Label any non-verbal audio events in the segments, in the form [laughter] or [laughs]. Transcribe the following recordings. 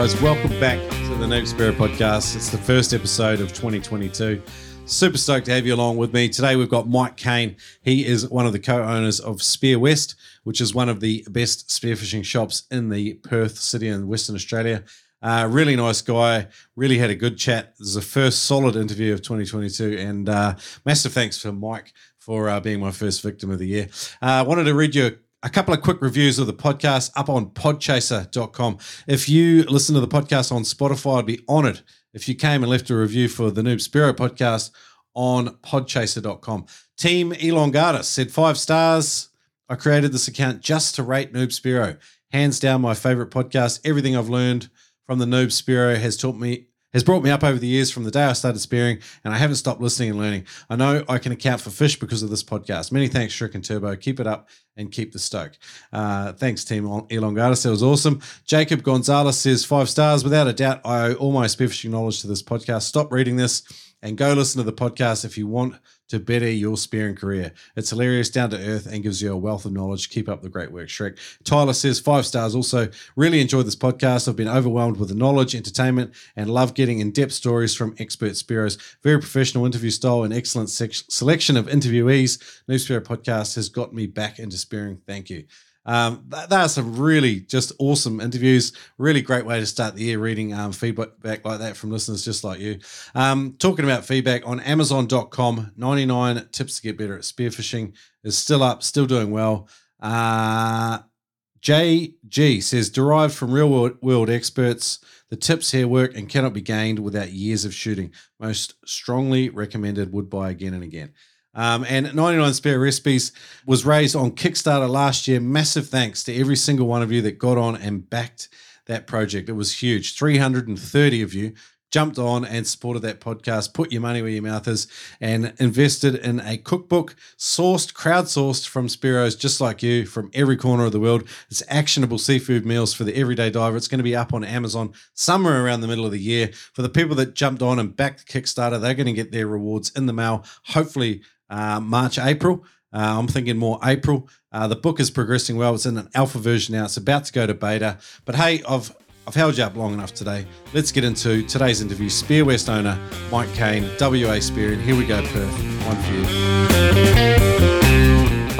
guys? Welcome back to the Noob Spearo podcast. It's the first episode of 2022. Super stoked to have you along with me. Today we've got Mike Kane. He is one of the co-owners of Spear West, which is one of the best spearfishing shops in the Perth city in Western Australia. Uh, really nice guy. Really had a good chat. This is the first solid interview of 2022, and uh, massive thanks for Mike for uh, being my first victim of the year. I wanted to read you a couple of quick reviews of the podcast up on podchaser.com. If you listen to the podcast on Spotify, I'd be honored if you came and left a review for the Noob Spearo podcast on podchaser.com. Team Elongatus said five stars. I created this account just to rate Noob Spearo. Hands down, my favorite podcast. Everything I've learned from the Noob Spearo has taught me has brought me up over the years from the day I started spearing, and I haven't stopped listening and learning. I know I can account for fish because of this podcast. Many thanks, Shrek and Turbo. Keep it up and keep the stoke. Uh, thanks, Team Elongatus. That was awesome. Jacob Gonzalez says five stars. Without a doubt, I owe all my spearfishing knowledge to this podcast. Stop reading this and go listen to the podcast if you want to better your spearing career. It's hilarious, down to earth, and gives you a wealth of knowledge. Keep up the great work, Shrek. Tyler says five stars. Also, really enjoyed this podcast. I've been overwhelmed with the knowledge, entertainment, and love getting in depth stories from expert spearos. Very professional interview style and excellent selection of interviewees. Noob Spearo podcast has got me back into spearing. Thank you. Um, that, that are some really just awesome interviews. Really great way to start the year reading um, feedback like that from listeners just like you. Um, talking about feedback on Amazon.com, 99 tips to get better at spearfishing is still up, still doing well. Uh, JG says derived from real world, world experts. The tips here work and cannot be gained without years of shooting. Most strongly recommended. Would buy again and again. Um, and 99 Spare Recipes was raised on Kickstarter last year. Massive thanks to every single one of you that got on and backed that project. It was huge. 330 of you jumped on and supported that podcast, put your money where your mouth is, and invested in a cookbook sourced, crowdsourced from Spearos just like you from every corner of the world. It's actionable seafood meals for the everyday diver. It's going to be up on Amazon somewhere around the middle of the year. For the people that jumped on and backed Kickstarter, they're going to get their rewards in the mail, hopefully uh, March, April. Uh, I'm thinking more April. Uh, the book is progressing well. It's in an alpha version now. It's about to go to beta. But hey, I've I've held you up long enough today. Let's get into today's interview. Spear West owner Mike Kane, WA Spear, and here we go, Perth. One for you.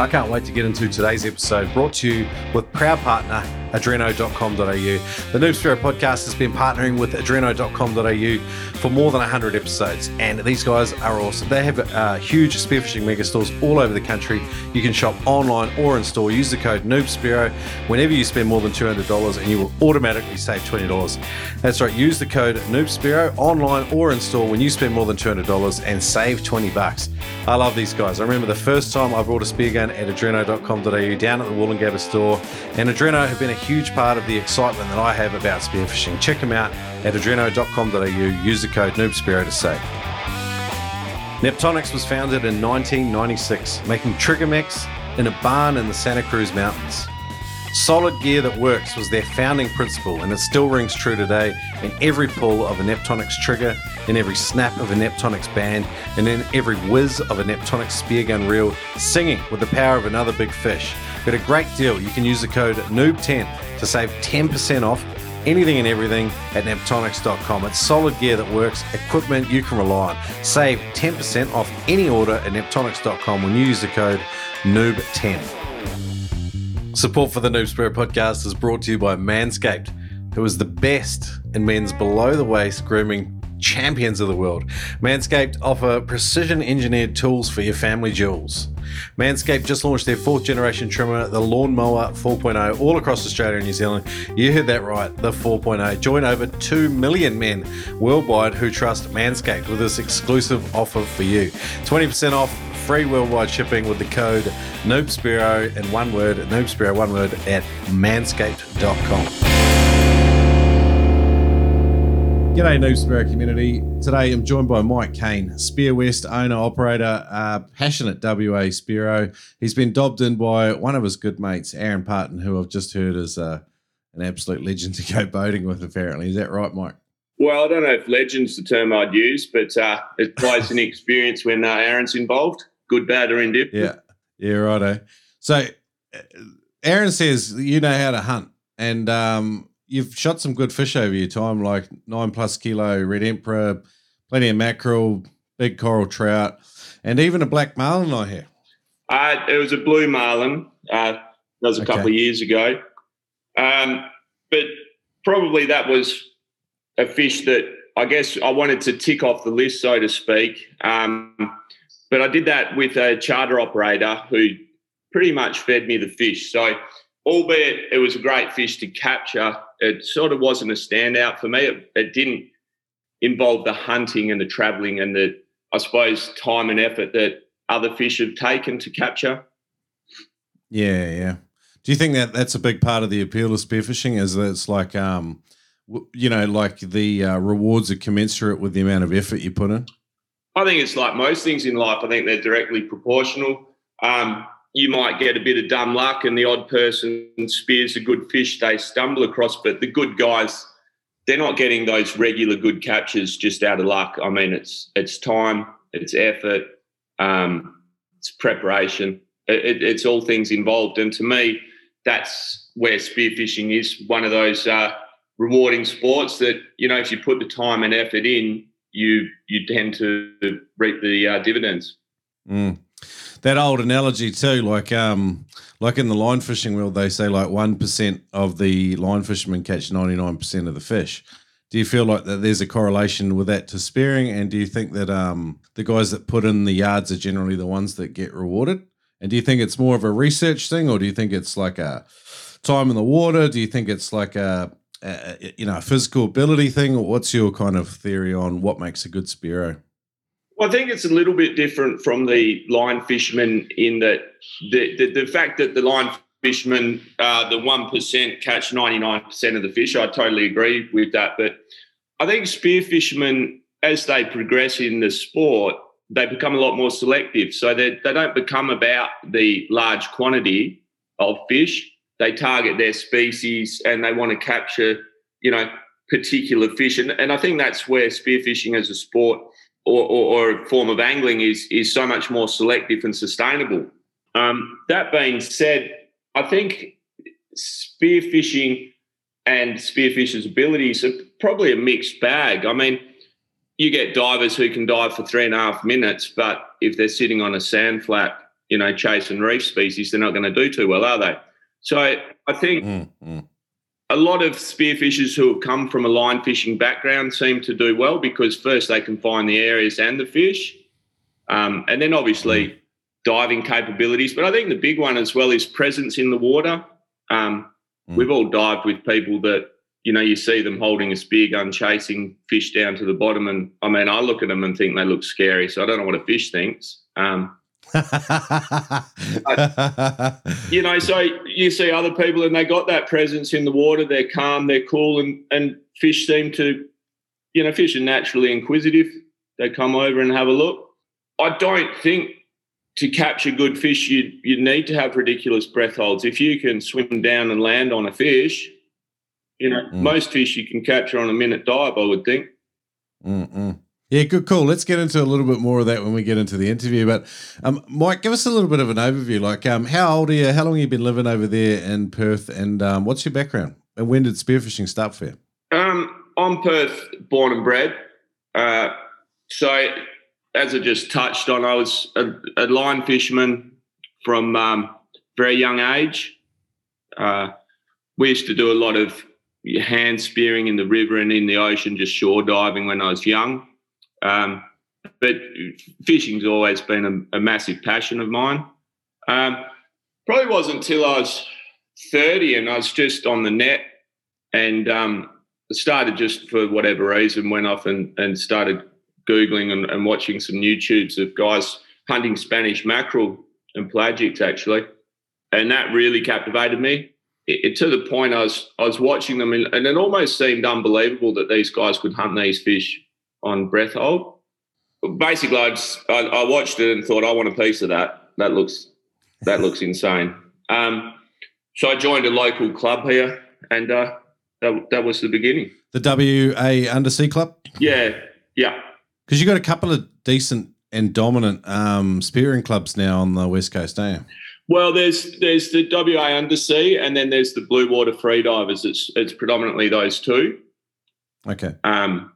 I can't wait to get into today's episode brought to you with proud partner adreno.com.au. The Noob Spearo podcast has been partnering with adreno.com.au for more than 100 episodes, and these guys are awesome. They have uh, huge spearfishing mega stores all over the country. You can shop online or in store. Use the code NoobSpearo whenever you spend more than $200, and you will automatically save $20. That's right, use the code NoobSpearo online or in store when you spend more than $200 and save 20 bucks. I love these guys. I remember the first time I brought a spear gun at adreno.com.au down at the Woolloongabba store. And Adreno have been a huge part of the excitement that I have about spearfishing. Check them out at adreno.com.au. Use the code NoobSpearo to save. Neptonics was founded in 1996, making trigger mechs in a barn in the Santa Cruz Mountains. Solid gear that works was their founding principle, and it still rings true today in every pull of a Neptonics trigger, in every snap of a Neptonics band, and in every whiz of a Neptonics spear gun reel, singing with the power of another big fish. Got a great deal. You can use the code NOOB10 to save 10% off anything and everything at Neptonics.com. It's solid gear that works, equipment you can rely on. Save 10% off any order at Neptonics.com when you use the code NOOB10. Support for the Noob Spearo podcast is brought to you by Manscaped, who is the best in men's below the waist grooming champions of the world. Manscaped offer precision engineered tools for your family jewels. Manscaped just launched their fourth generation trimmer, the Lawnmower 4.0, all across Australia and New Zealand. You heard that right, the 4.0. Join over 2 million men worldwide who trust Manscaped with this exclusive offer for you 20% off free worldwide shipping with the code NoobSpearo in one word, NoobSpearo one word at manscaped.com. G'day, Noob Spearo community. Today I'm joined by Mike Kane, Spear West owner, operator, uh, passionate WA Spearo. He's been dobbed in by one of his good mates, Aaron Parton, who I've just heard is uh, an absolute legend to go boating with, apparently. Is that right, Mike? Well, I don't know if legend's the term I'd use, but uh, it plays an experience when uh, Aaron's involved good, bad, or indifferent. Yeah, yeah, righto. So, Aaron says you know how to hunt, and um, you've shot some good fish over your time, like nine plus kilo red emperor, plenty of mackerel, big coral trout, and even a black marlin. I hear. Uh, it was a blue marlin. Uh, that was a okay. couple of years ago. Um, but probably that was a fish that I guess I wanted to tick off the list, so to speak. Um, but I did that with a charter operator who pretty much fed me the fish. So, albeit it was a great fish to capture, it sort of wasn't a standout for me. It, it didn't involve the hunting and the travelling and the, I suppose, time and effort that other fish have taken to capture. Yeah, yeah. Do you think that that's a big part of the appeal of spearfishing? Is that it's like, um, you know, like the uh, rewards are commensurate with the amount of effort you put in? I think it's like most things in life. I think they're directly proportional. Um, you might get a bit of dumb luck, and the odd person spears a good fish they stumble across. But the good guys, they're not getting those regular good catches just out of luck. I mean, it's it's time, it's effort, um, it's preparation. It, it, it's all things involved, and to me, that's where spearfishing is one of those uh, rewarding sports that you know if you put the time and effort in, you you tend to reap the uh, dividends. Mm. That old analogy too, like um, like in the line fishing world, they say like one percent of the line fishermen catch ninety nine percent of the fish. Do you feel like that there's a correlation with that to spearing, and do you think that um, the guys that put in the yards are generally the ones that get rewarded? And do you think it's more of a research thing, or do you think it's like a time in the water? Do you think it's like a uh, you know, a physical ability thing? Or what's your kind of theory on what makes a good Spearo? Well, I think it's a little bit different from the line fishermen in that the, the, the fact that the line fishermen, uh, the 1% catch 99% of the fish, I totally agree with that. But I think spear fishermen, as they progress in the sport, they become a lot more selective. So they, they don't become about the large quantity of fish they target their species and they want to capture, you know, particular fish. And, and I think that's where spearfishing as a sport or, or, or form of angling is, is so much more selective and sustainable. Um, that being said, I think spearfishing and spearfishers' abilities are probably a mixed bag. I mean, you get divers who can dive for three and a half minutes, but if they're sitting on a sand flat, you know, chasing reef species, they're not going to do too well, are they? So I think mm, mm. A lot of spearfishers who have come from a line fishing background seem to do well because first they can find the areas and the fish, um, and then obviously diving capabilities. But I think the big one as well is presence in the water. Um, mm. we've all dived with people that you know you see them holding a spear gun chasing fish down to the bottom, and I mean I look at them and think they look scary. So I don't know what a fish thinks. Um, [laughs] you know, so you see other people and they got that presence in the water. They're calm, they're cool, and and fish seem to, you know, fish are naturally inquisitive. They come over and have a look. I don't think to capture good fish, you you need to have ridiculous breath holds. If you can swim down and land on a fish, you know, mm. most fish you can capture on a minute dive. I would think. Mm-mm. Yeah, good call. Let's get into a little bit more of that when we get into the interview. But um, Mike, give us a little bit of an overview. Like, um, how old are you? How long have you been living over there in Perth? And um, what's your background? And when did spearfishing start for you? Um, I'm Perth born and bred. Uh, so, as I just touched on, I was a, a line fisherman from um, very young age. Uh, we used to do a lot of hand spearing in the river and in the ocean, just shore diving when I was young. Um, but fishing's always been a, a, massive passion of mine. Um, probably wasn't until I was 30 and I was just on the net and um, started just for whatever reason, went off and, and started Googling and, and watching some YouTubes of guys hunting Spanish mackerel and pelagics actually. And that really captivated me. It, it, to the point I was I was watching them and, and, it almost seemed unbelievable that these guys could hunt these fish on breath hold. Basically, I, just, I, I, watched it and thought, I want a piece of that. That looks that [laughs] looks insane. Um, so I joined a local club here, and uh, that, that was the beginning. The WA Undersea Club. Yeah, yeah. Because you got a couple of decent and dominant um, spearing clubs now on the west coast, don't you? Well, there's there's the WA undersea, and then there's the blue water freedivers. It's it's predominantly those two. Okay. Um,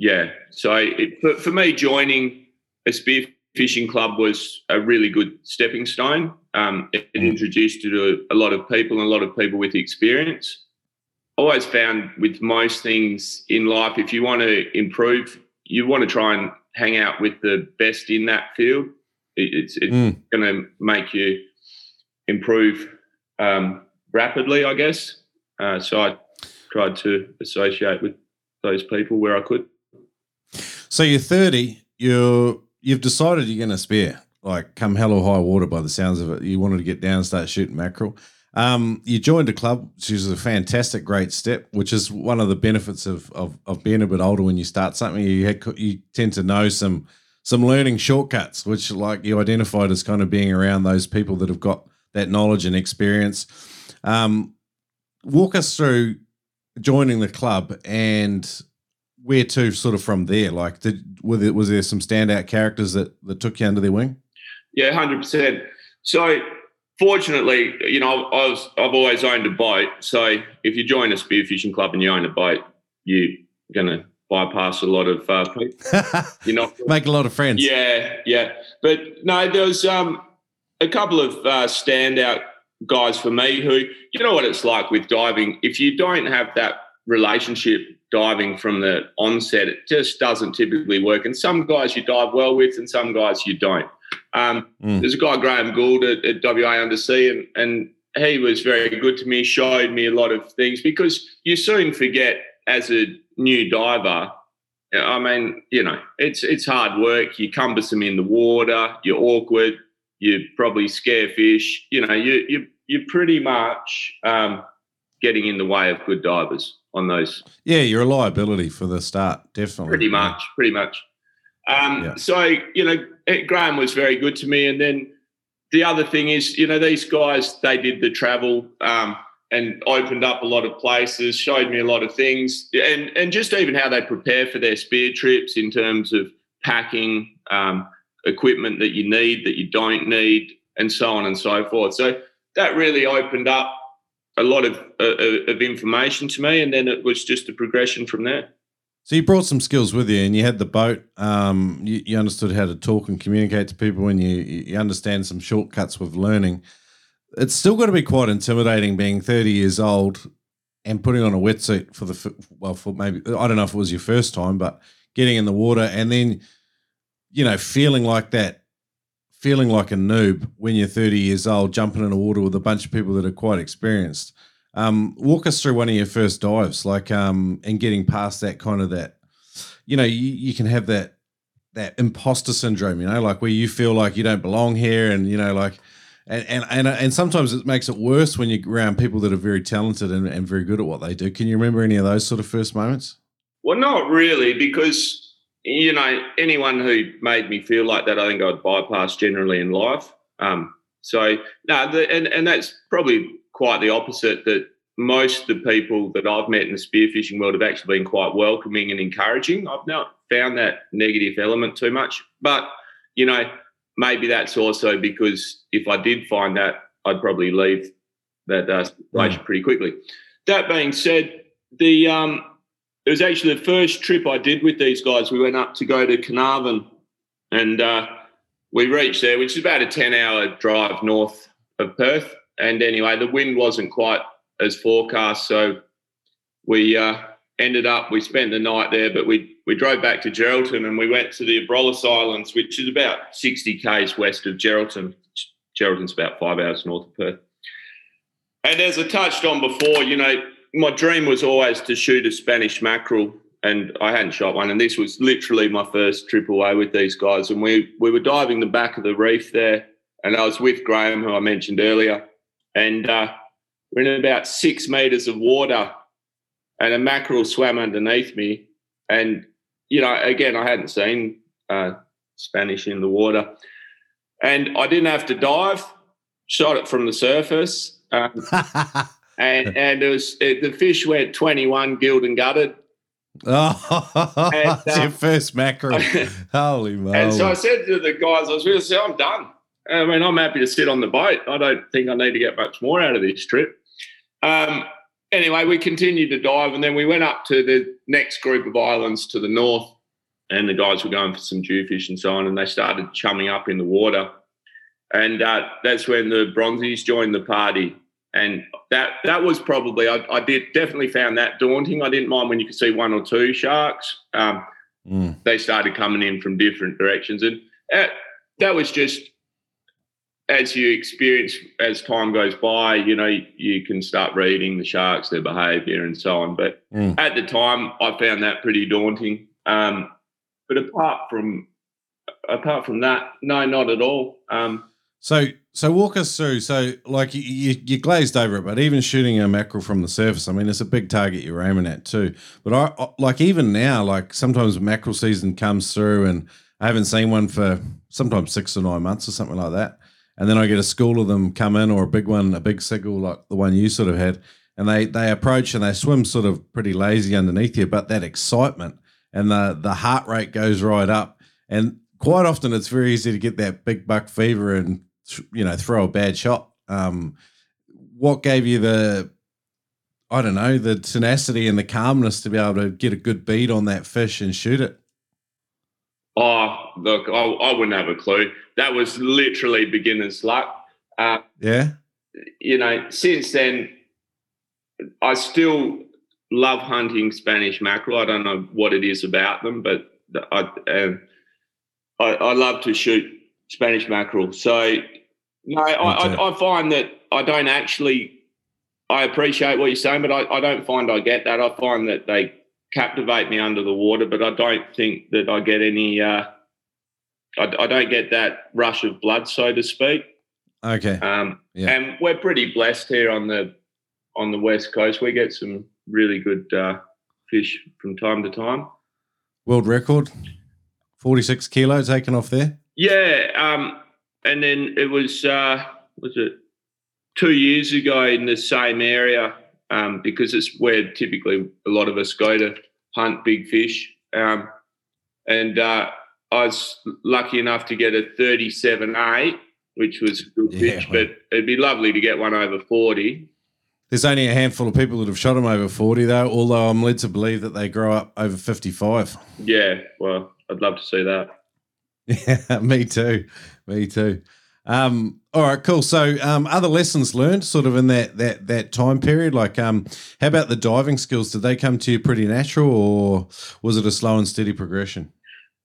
yeah. So it, for, for me, joining a spear fishing club was a really good stepping stone. Um, it, it introduced you to a lot of people and a lot of people with experience. Always found with most things in life, if you want to improve, you want to try and hang out with the best in that field. It, it's it's Mm. going to make you improve um, rapidly, I guess. Uh, so I tried to associate with those people where I could. So you're 30. You're you've decided you're going to spear. Like come hell or high water, by the sounds of it, you wanted to get down and start shooting mackerel. Um, you joined a club, which is a fantastic, great step. Which is one of the benefits of of, of being a bit older. When you start something, you you tend to know some some learning shortcuts, which like you identified as kind of being around those people that have got that knowledge and experience. Um, walk us through joining the club and where to sort of from there. Like, did were there, was there some standout characters that that took you under their wing? Yeah, hundred percent. So fortunately, you know, I was I've always owned a boat. So if you join a spearfishing club and you own a boat, you're gonna bypass a lot of uh, people. [laughs] You're not Make a lot of friends. Yeah, yeah. But no, there was um, a couple of uh, standout guys for me who, you know what it's like with diving. If you don't have that relationship diving from the onset, it just doesn't typically work. And some guys you dive well with, and some guys you don't. Um, Mm. There's a guy, Graham Gould, at, at WA Undersea, and, and he was very good to me, showed me a lot of things because you soon forget as a new diver. I mean, you know, it's it's hard work. You're cumbersome in the water. You're awkward. You probably scare fish. You know, you you you're pretty much um, getting in the way of good divers on those Yeah, you're a liability for the start, definitely. pretty much, pretty much. Um, Yeah. So you know, eh, Graham was very good to me, and then the other thing is, you know, these guys they did the travel um, and opened up a lot of places, showed me a lot of things, and and just even how they prepare for their spear trips in terms of packing um, equipment that you need, that you don't need, and so on and so forth. So that really opened up a lot of uh, of information to me, and then it was just a progression from there. So you brought some skills with you, and you had the boat. Um, you, you understood how to talk and communicate to people, and you you understand some shortcuts with learning. It's still got to be quite intimidating being 30 years old and putting on a wetsuit for the well for maybe I don't know if it was your first time, but getting in the water and then you know feeling like that, feeling like a noob when you're 30 years old, jumping in the water with a bunch of people that are quite experienced. Um, walk us through one of your first dives, like um, and getting past that kind of that. You know, you, you can have that that imposter syndrome. You know, like where you feel like you don't belong here, and you know, like, and and and, and sometimes it makes it worse when you're around people that are very talented and, and very good at what they do. Can you remember any of those sort of first moments? Well, not really, because you know anyone who made me feel like that, I think I'd bypass generally in life. Um, so no, the, and and that's probably quite the opposite. That most of the people that I've met in the spearfishing world have actually been quite welcoming and encouraging. I've not found that negative element too much, but you know maybe that's also because if I did find that, I'd probably leave that uh, situation pretty quickly. That being said, the um, it was actually the first trip I did with these guys. We went up to go to Carnarvon and uh, we reached there, which is about a 10 hour drive north of Perth. And anyway, the wind wasn't quite as forecast. So we uh, ended up, we spent the night there, but we, we drove back to Geraldton and we went to the Abrolhos Islands, which is about 60 k's west of Geraldton. Geraldton's about five hours north of Perth. And as I touched on before, you know, my dream was always to shoot a Spanish mackerel, and I hadn't shot one. And this was literally my first trip away with these guys. And we we were diving the back of the reef there, and I was with Graham, who I mentioned earlier, and uh, we're in about six meters of water, and a mackerel swam underneath me. And you know, again, I hadn't seen uh, Spanish in the water, and I didn't have to dive. Shot it from the surface. Um, [laughs] and and it was it, the fish went 21 gilled and gutted. oh, [laughs] And, it's your uh, first mackerel. [laughs] Holy moly! And so I said to the guys I was I said, I'm done. I mean, I'm happy to sit on the boat. I don't think I need to get much more out of this trip. Um, anyway, we continued to dive, and then we went up to the next group of islands to the north, and the guys were going for some jewfish and so on, and they started chumming up in the water, and uh, that's when the bronzies joined the party, and that that was probably I, I, did definitely found that daunting. I didn't mind when you could see one or two sharks. Um, mm. They started coming in from different directions, and uh, that was just as you experience as time goes by, you know, you can start reading the sharks, their behaviour, and so on. But mm. at the time, I found that pretty daunting. Um, but apart from apart from that, no, not at all. Um, so, so walk us through. So, like you, you, you, glazed over it, but even shooting a mackerel from the surface, I mean, it's a big target you're aiming at too. But I, I like even now, like sometimes mackerel season comes through, and I haven't seen one for sometimes six or nine months or something like that and then I get a school of them come in or a big one, a big signal like the one you sort of had, and they they approach and they swim sort of pretty lazy underneath you, but that excitement and the the heart rate goes right up, and quite often it's very easy to get that big buck fever and you know throw a bad shot. Um, what gave you the I don't know the tenacity and the calmness to be able to get a good bead on that fish and shoot it? Oh, look, I, I wouldn't have a clue. That was literally beginner's luck. Uh, yeah. You know, since then, I still love hunting Spanish mackerel. I don't know what it is about them, but I, uh, I, I, love to shoot Spanish mackerel. So, no, I, I, I, find that I don't actually. I appreciate what you're saying, but I, I don't find I get that. I find that they captivate me under the water, but I don't think that I get any. Uh, I, I, don't get that rush of blood, so to speak. Okay. Um, yeah. And we're pretty blessed here on the on the west coast. We get some really good uh, fish from time to time. World record, forty six kilo taken off there. Yeah, um, and then it was uh, was it two years ago in the same area um, because it's where typically a lot of us go to hunt big fish. Um, and uh, I was lucky enough to get a 37.8, which was a good yeah, fish, but it'd be lovely to get one over 40. There's only a handful of people that have shot them over 40, though, although I'm led to believe that they grow up over 55. Yeah, well, I'd love to see that. Yeah, [laughs] me too. Me too. Um, all right, cool. So, um, other lessons learned, sort of in that that that time period. Like, um, how about the diving skills? Did they come to you pretty natural, or was it a slow and steady progression?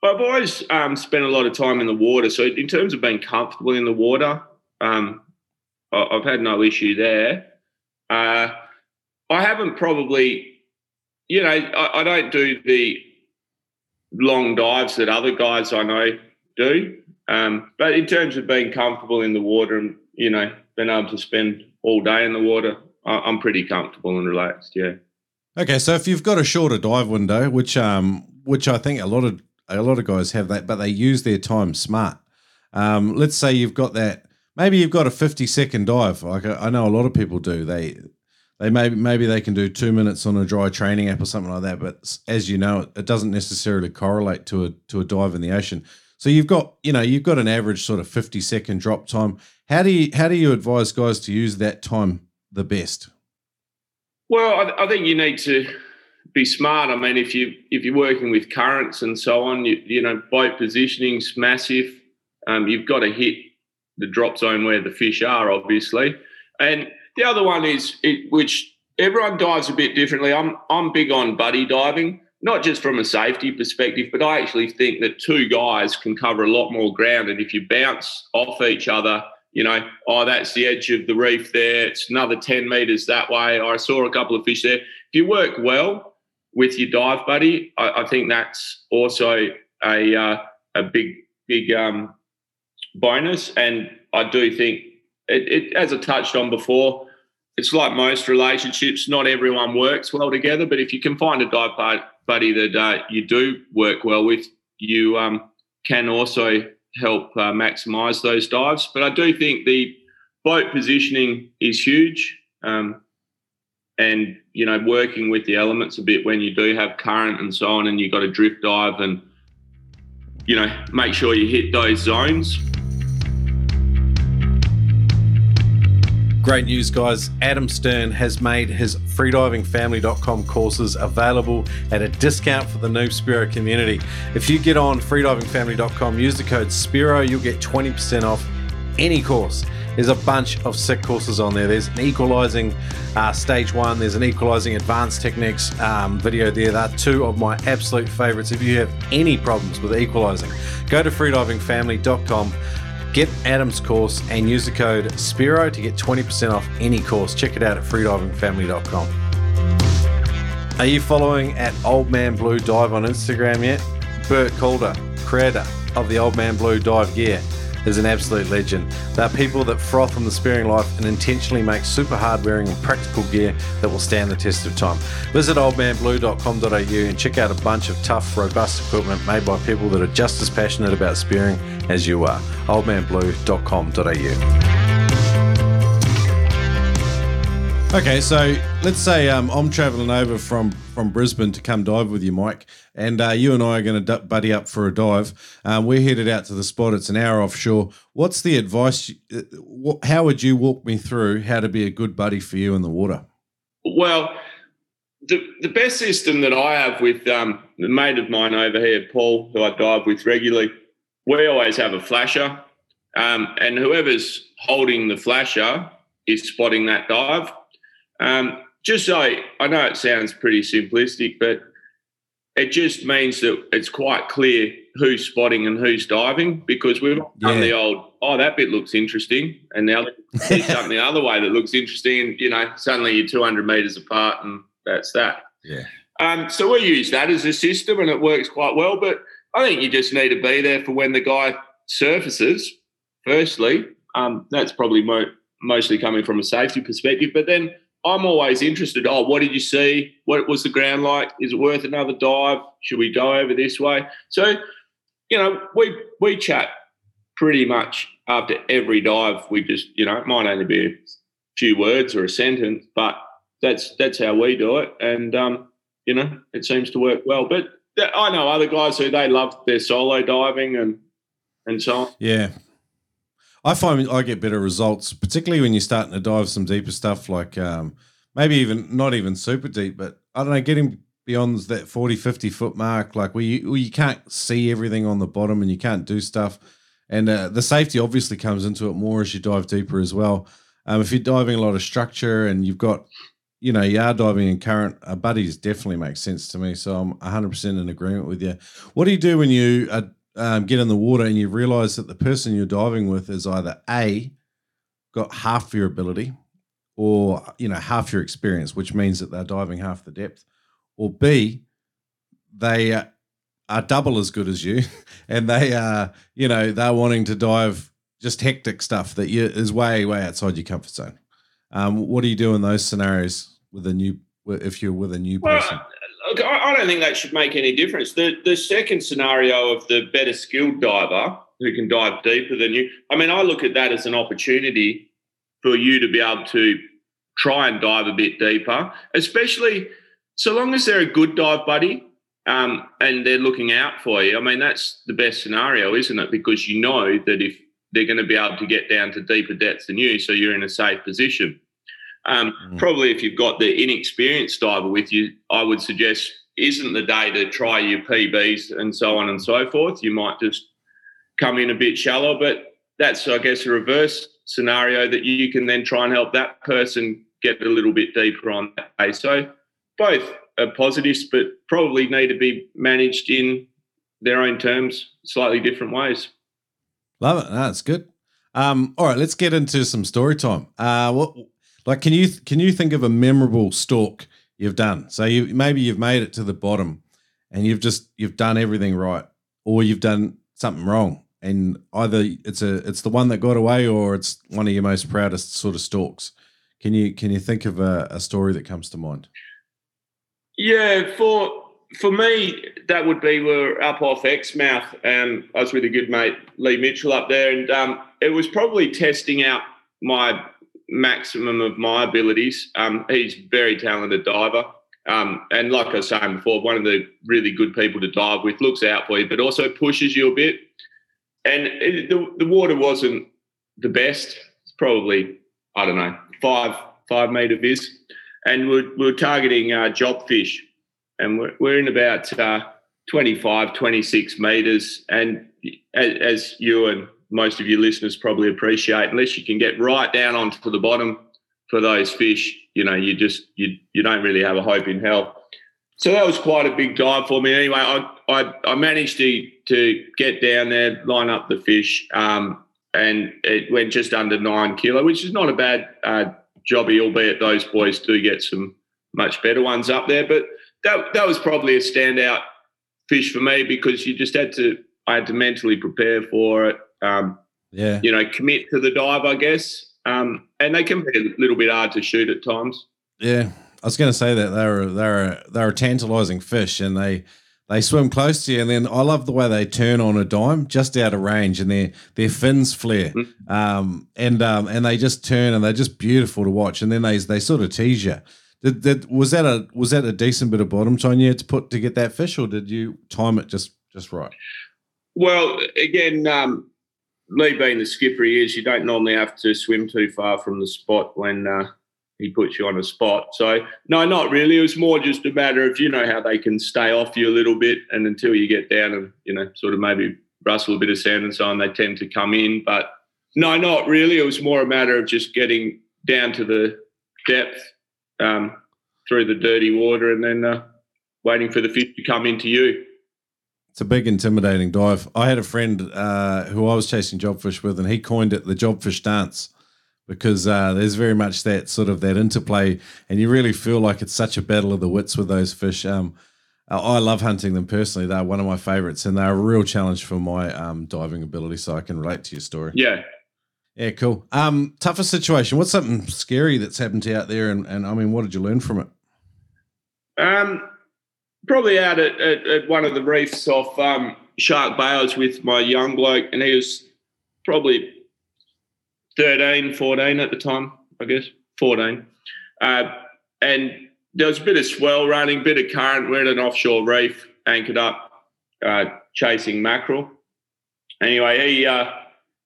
I've always um, spent a lot of time in the water. So, in terms of being comfortable in the water, um, I've had no issue there. Uh, I haven't probably, you know, I, I don't do the long dives that other guys I know do. Um, but in terms of being comfortable in the water and you know being able to spend all day in the water, I, am pretty comfortable and relaxed. Yeah. Okay, so if you've got a shorter dive window, which um which I think a lot of a lot of guys have that, but they use their time smart. Um, let's say you've got that. Maybe you've got a 50 second dive. Like I know a lot of people do. They they maybe maybe they can do two minutes on a dry training app or something like that. But as you know, it doesn't necessarily correlate to a to a dive in the ocean. So you've got, you know, you've got an average sort of 50 second drop time. How do you how do you advise guys to use that time the best? Well, I, I think you need to be smart. I mean, if you if you're working with currents and so on, you, you know, boat positioning's massive. Um, you've got to hit the drop zone where the fish are, obviously. And the other one is it, which everyone dives a bit differently. I'm I'm big on buddy diving not just from a safety perspective, but I actually think that two guys can cover a lot more ground. And if you bounce off each other, you know, oh, that's the edge of the reef there. It's another 10 meters that way. I saw a couple of fish there. If you work well with your dive buddy, I, I think that's also a, uh, a big, big um, bonus. And I do think, it, it, as I touched on before, it's like most relationships, not everyone works well together. But if you can find a dive buddy that uh, you do work well with, you um, can also help uh, maximize those dives. But I do think the boat positioning is huge. Um, and, you know, working with the elements a bit when you do have current and so on, and you've got a drift dive and, you know, make sure you hit those zones. Great news, guys. Adam Stern has made his freedivingfamily.com courses available at a discount for the Noob Spearo community. If you get on freedivingfamily.com, use the code Spiro, you'll get 20% off any course. There's a bunch of sick courses on there. There's an equalizing uh, stage one, there's an equalizing advanced techniques um, video there. They're two of my absolute favorites. If you have any problems with equalizing, go to freedivingfamily.com Get Adam's course and use the code SPIRO to get 20% off any course. Check it out at freedivingfamily.com. Are you following at Old Man Blue Dive on Instagram yet? Bert Calder, creator of the Old Man Blue Dive gear is an absolute legend. They're people that froth on the spearing life and intentionally make super hard wearing and practical gear that will stand the test of time. Visit oldmanblue.com.au and check out a bunch of tough, robust equipment made by people that are just as passionate about spearing as you are. oldmanblue.com.au. Okay, so let's say um, I'm traveling over from from Brisbane to come dive with you, Mike, and uh, you and I are going to buddy up for a dive. Um, we're headed out to the spot. It's an hour offshore. What's the advice? Uh, how would you walk me through how to be a good buddy for you in the water? Well, the, the best system that I have with um, mate of mine over here, Paul, who I dive with regularly, we always have a flasher, um, and whoever's holding the flasher is spotting that dive. Um, just so I know it sounds pretty simplistic, but it just means that it's quite clear who's spotting and who's diving because we've done the old, oh, that bit looks interesting. And now there's [laughs] something the other way that looks interesting. And, you know, suddenly you're 200 meters apart and that's that. Yeah. Um, so we use that as a system and it works quite well. But I think you just need to be there for when the guy surfaces, firstly. Um, that's probably mo- mostly coming from a safety perspective. But then I'm always interested. Oh, what did you see? What was the ground like? Is it worth another dive? Should we go over this way? So, you know, we we chat pretty much after every dive. We just, you know, it might only be a few words or a sentence, but that's that's how we do it, and um, you know, it seems to work well. But I know other guys who they love their solo diving and and so on. Yeah, I find I get better results, particularly when you're starting to dive some deeper stuff, like um, maybe even not even super deep, but I don't know, getting beyond that 40, 50 foot mark, like where you, where you can't see everything on the bottom and you can't do stuff. And uh, the safety obviously comes into it more as you dive deeper as well. Um, if you're diving a lot of structure and you've got, you know, you are diving in current, uh, buddies definitely makes sense to me. So I'm 100% in agreement with you. What do you do when you are um, get in the water and you realize that the person you're diving with is either A, got half your ability or, you know, half your experience, which means that they're diving half the depth, or B, they are double as good as you [laughs] and they are, you know, they're wanting to dive just hectic stuff that you, is way, way outside your comfort zone. Um, what do you do in those scenarios with a new, if you're with a new person? Look, I, I don't think that should make any difference. The the second scenario of the better skilled diver who can dive deeper than you. I mean, I look at that as an opportunity for you to be able to try and dive a bit deeper, especially so long as they're a good dive buddy um, and they're looking out for you. I mean, that's the best scenario, isn't it? Because you know that if they're going to be able to get down to deeper depths than you, so you're in a safe position. Um, mm. Probably if you've got the inexperienced diver with you, I would suggest isn't the day to try your PBs and so on and so forth. You might just come in a bit shallow, but that's, I guess, a reverse scenario that you can then try and help that person get a little bit deeper on that day. So both are positives, but probably need to be managed in their own terms, slightly different ways. Love it. That's good. Um, all right, let's get into some story time. Uh, what like, can you can you think of a memorable stalk you've done? So you maybe you've made it to the bottom, and you've just you've done everything right, or you've done something wrong, and either it's a it's the one that got away, or it's one of your most proudest sort of stalks. Can you can you think of a, a story that comes to mind? Yeah, for for me, that would be we're up off Exmouth. Um, I was with a good mate Lee Mitchell up there, and um, it was probably testing out my maximum of my abilities. Um, he's very talented diver. Um, and like I was saying before, one of the really good people to dive with, looks out for you, but also pushes you a bit. And it, the, the water wasn't the best. It's probably, I don't know, five five meter vis, and we're, we're targeting uh, job fish, and we're, we're in about uh, 25, 26 meters, and as, as you and most of your listeners probably appreciate, unless you can get right down onto the bottom for those fish, you know, you just you you don't really have a hope in hell. So that was quite a big dive for me. Anyway, I I, I managed to to get down there, line up the fish, um, and it went just under nine kilo, which is not a bad uh, jobby, albeit those boys do get some much better ones up there. But that that was probably a standout fish for me because you just had to I had to mentally prepare for it. Um, yeah, you know, commit to the dive, I guess. Um, and they can be a little bit hard to shoot at times. Yeah, I was going to say that they're they're they're a tantalizing fish, and they they swim close to you, and then I love the way they turn on a dime just out of range, and their their fins flare, mm. um, and um, and they just turn, and they're just beautiful to watch, and then they they sort of tease you. Did, did was that a was that a decent bit of bottom time you had to put to get that fish, or did you time it just just right? Well, again, um, Lee being the skipper he is, you don't normally have to swim too far from the spot when uh, he puts you on a spot. So no, not really. It was more just a matter of you know how they can stay off you a little bit, and until you get down and you know sort of maybe rustle a bit of sand and so on, they tend to come in. But no, not really. It was more a matter of just getting down to the depth um, through the dirty water, and then uh, waiting for the fish to come into you. It's a big, intimidating dive. I had a friend uh, who I was chasing jobfish with, and he coined it the jobfish dance because uh, there's very much that sort of that interplay, and you really feel like it's such a battle of the wits with those fish. Um, I love hunting them personally; they're one of my favorites, and they're a real challenge for my um, diving ability. So I can relate to your story. Yeah, yeah, cool. Um, toughest situation. What's something scary that's happened to you out there, and, and I mean, what did you learn from it? Um, probably out at, at, at one of the reefs off um, Shark Bay. I was with my young bloke, and he was probably 13, 14 at the time, I guess, 14. Uh, and there was a bit of swell running, bit of current. We're at an offshore reef, anchored up, uh, chasing mackerel. Anyway, he uh,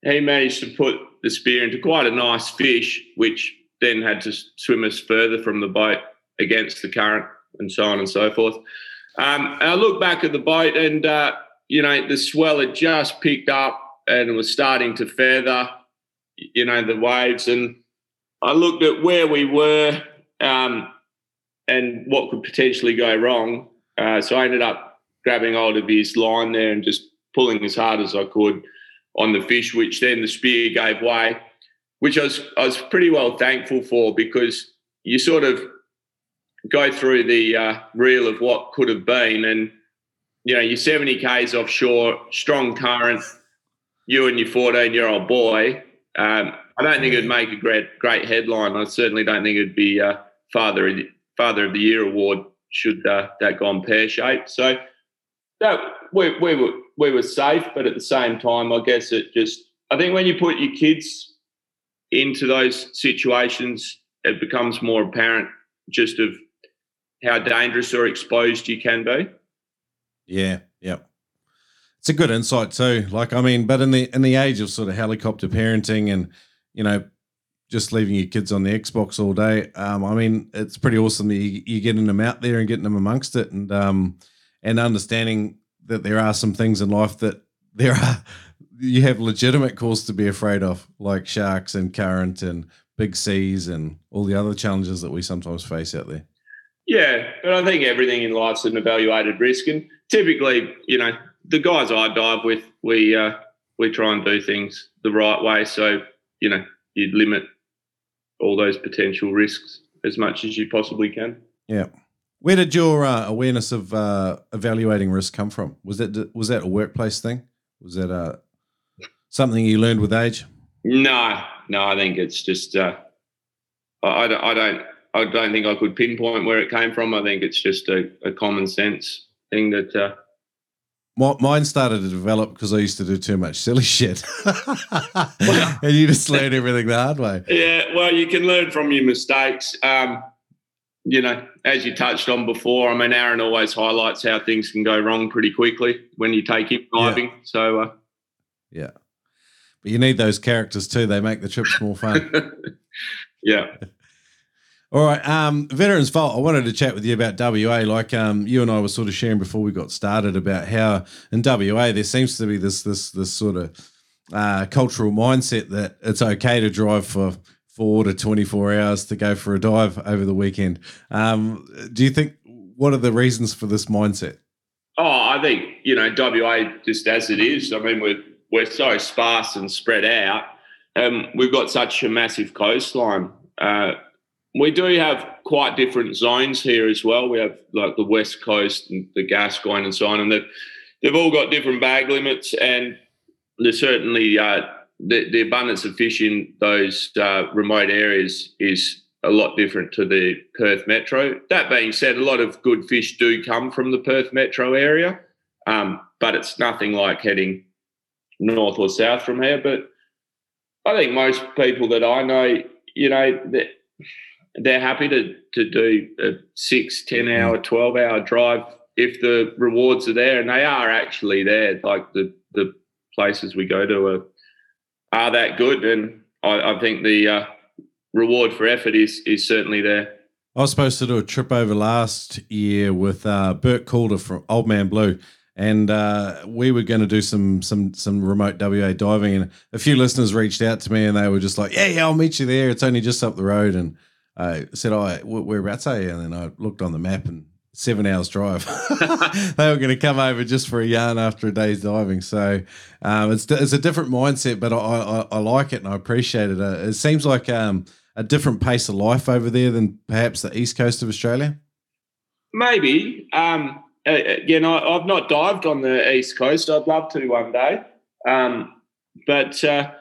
he managed to put the spear into quite a nice fish, which then had to swim us further from the boat against the current and so on and so forth. Um, I look back at the boat, and uh, you know the swell had just picked up and was starting to feather you know, the waves. And I looked at where we were um, and what could potentially go wrong. Uh, so I ended up grabbing hold of his line there and just pulling as hard as I could on the fish, which then the spear gave way, which I was, I was pretty well thankful for because you sort of go through the uh, reel of what could have been. And, you know, you're 70 Ks offshore, strong current, you and your 14 year old boy, um, I don't think it'd make a great great headline. I certainly don't think it'd be uh, father of the, father of the year award should uh, that gone pear shaped. So that we, we were we were safe, but at the same time, I guess it just I think when you put your kids into those situations, it becomes more apparent just of how dangerous or exposed you can be. Yeah, yeah. It's a good insight too. Like I mean, but in the in the age of sort of helicopter parenting and you know just leaving your kids on the Xbox all day, um, I mean, it's pretty awesome that you, you're getting them out there and getting them amongst it, and um, and understanding that there are some things in life that there are [laughs] you have legitimate cause to be afraid of, like sharks and current and big seas and all the other challenges that we sometimes face out there. Yeah, but I think everything in life's an evaluated risk, and typically, you know, the guys I dive with, we uh, we try and do things the right way. So you know, you limit all those potential risks as much as you possibly can. Yeah. Where did your uh, awareness of uh, evaluating risk come from? Was that was that a workplace thing? Was that uh, something you learned with age? No, no. I think it's just uh, I, I, don't, I don't think I could pinpoint where it came from. I think it's just a, a common sense thing that uh, mine started to develop because I used to do too much silly shit, [laughs] and you just learn everything the hard way. Yeah, well, you can learn from your mistakes. Um, you know, as you touched on before, I mean, Aaron always highlights how things can go wrong pretty quickly when you take him diving. Yeah. So, uh, yeah, but you need those characters too. They make the trips more fun. [laughs] Yeah. All right, um, Veterans Vault. I wanted to chat with you about WA. Like um, you and I were sort of sharing before we got started about how in WA there seems to be this this this sort of uh, cultural mindset that it's okay to drive for four to twenty four hours to go for a dive over the weekend. Um, do you think what are the reasons for this mindset? Oh, I think you know WA just as it is. I mean, we're we're so sparse and spread out. Um, we've got such a massive coastline. Uh, we do have quite different zones here as well. We have like the west coast and the Gascoyne and so on, and they've, they've all got different bag limits. And there's certainly uh, the, the abundance of fish in those uh, remote areas is a lot different to the Perth metro. That being said, a lot of good fish do come from the Perth metro area, um, but it's nothing like heading north or south from here. But I think most people that I know, you know, they're happy to to do a six, 10 mm. hour, 12 hour drive if the rewards are there, and they are actually there. Like the the places we go to are are that good, and I, I think the uh, reward for effort is is certainly there. I was supposed to do a trip over last year with uh, Bert Calder from Old Man Blue, and uh, we were going to do some some some remote WA diving. And a few listeners reached out to me, and they were just like, "Yeah, yeah, I'll meet you there. It's only just up the road." And I said, "I oh, whereabouts are you?" And then I looked on the map and seven hours drive. [laughs] [laughs] they were going to come over just for a yarn after a day's diving. So um, it's it's a different mindset, but I, I, I like it and I appreciate it. Uh, it seems like um, a different pace of life over there than perhaps the east coast of Australia. Maybe. Um, again, I, have not dived on the east coast. I'd love to one day, um, but uh,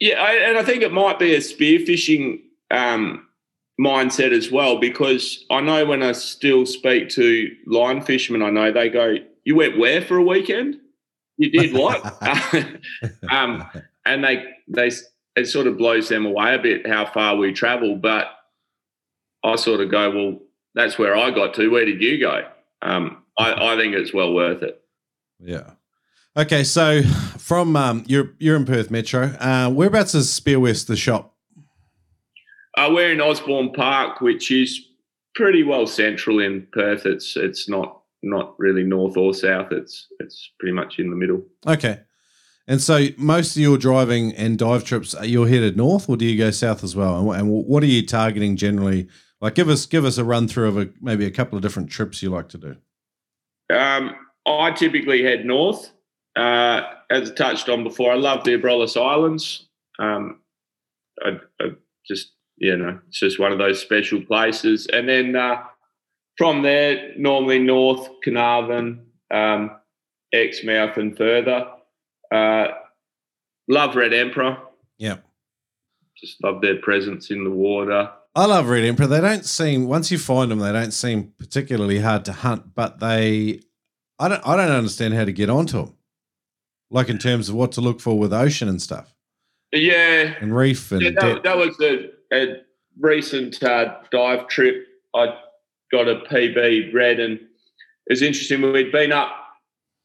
yeah, I, and I think it might be a spearfishing um, mindset as well because I know when I still speak to line fishermen, I know they go, "You went where for a weekend? You did what?" [laughs] [laughs] um, and they they it sort of blows them away a bit how far we travel. But I sort of go, "Well, that's where I got to. Where did you go?" Um, I, I think it's well worth it. Yeah. Okay, so from um, you're you're in Perth Metro. Uh, whereabouts is Spear West the shop? Uh, we're in Osborne Park, which is pretty well central in Perth. It's it's not not really north or south. It's it's pretty much in the middle. Okay. And so most of your driving and dive trips, are you headed north or do you go south as well? And what are you targeting generally? Like, give us give us a run through of a, maybe a couple of different trips you like to do. Um, I typically head north. Uh, as I touched on before, I love the Abrolhos Islands. Um, I, I just you know, it's just one of those special places. And then uh, from there, normally north, Carnarvon, um, Exmouth, and further. Uh, love Red Emperor. Yeah. Just love their presence in the water. I love Red Emperor. They don't seem once you find them, they don't seem particularly hard to hunt, but they I don't I don't understand how to get onto them. Like in terms of what to look for with ocean and stuff. Yeah. And reef and yeah, that, that was the a recent uh, dive trip, I got a PB red, and it was interesting. We'd been up.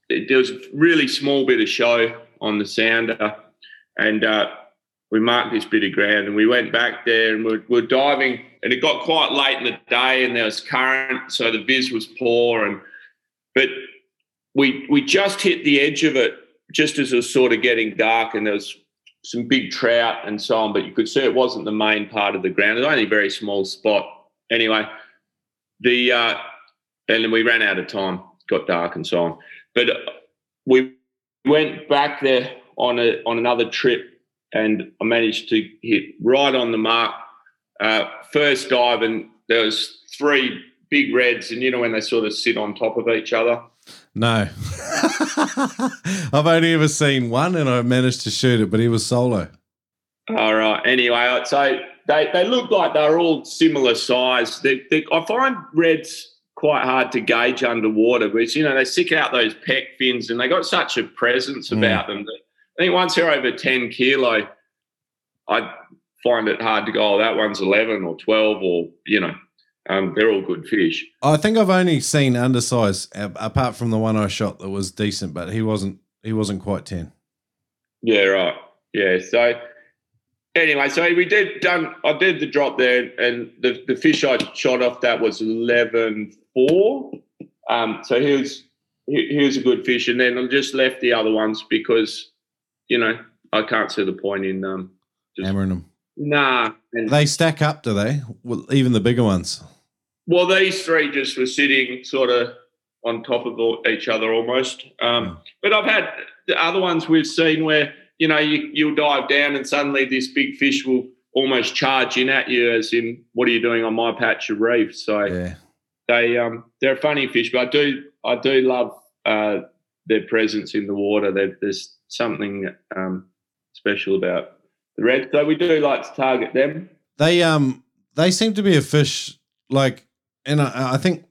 There was a really small bit of show on the sounder, and uh, we marked this bit of ground, and we went back there, and we're, we're diving, and it got quite late in the day, and there was current, so the vis was poor, and but we we just hit the edge of it just as it was sort of getting dark, and there was some big trout and so on, but you could see it wasn't the main part of the ground. It was only a very small spot. Anyway, the uh, and then we ran out of time, got dark and so on. But we went back there on a on another trip, and I managed to hit right on the mark. Uh, first dive, and there was three big reds, and you know when they sort of sit on top of each other. No. I've only ever seen one and I managed to shoot it, but he was solo. All right. Anyway, so they, they look like they're all similar size. They, they, I find reds quite hard to gauge underwater, which, you know, they stick out those pec fins and they got such a presence mm. about them that I think once they're over 10 kilo, I find it hard to go, oh, that one's 11 or 12 or, you know, um, they're all good fish. I think I've only seen undersize apart from the one I shot that was decent, but he wasn't he wasn't quite ten. Yeah, right. Yeah, so anyway, so we did done. I did the drop there, and the, the fish I shot off that was eleven four. Um, so he was he, he was a good fish, and then I just left the other ones because you know I can't see the point in um just, Hammering them. nah. And, They stack up, do they? Well, even the bigger ones. Well, these three just were sitting sort of on top of all- each other almost. Um, But I've had the other ones we've seen where you know you you'll dive down and suddenly this big fish will almost charge in at you, as in, "What are you doing on my patch of reef?" So Yeah. they um they're a funny fish, but I do I do love uh, their presence in the water. There, there's something um, special about the red. So we do like to target them. They um they seem to be a fish like, and I, I think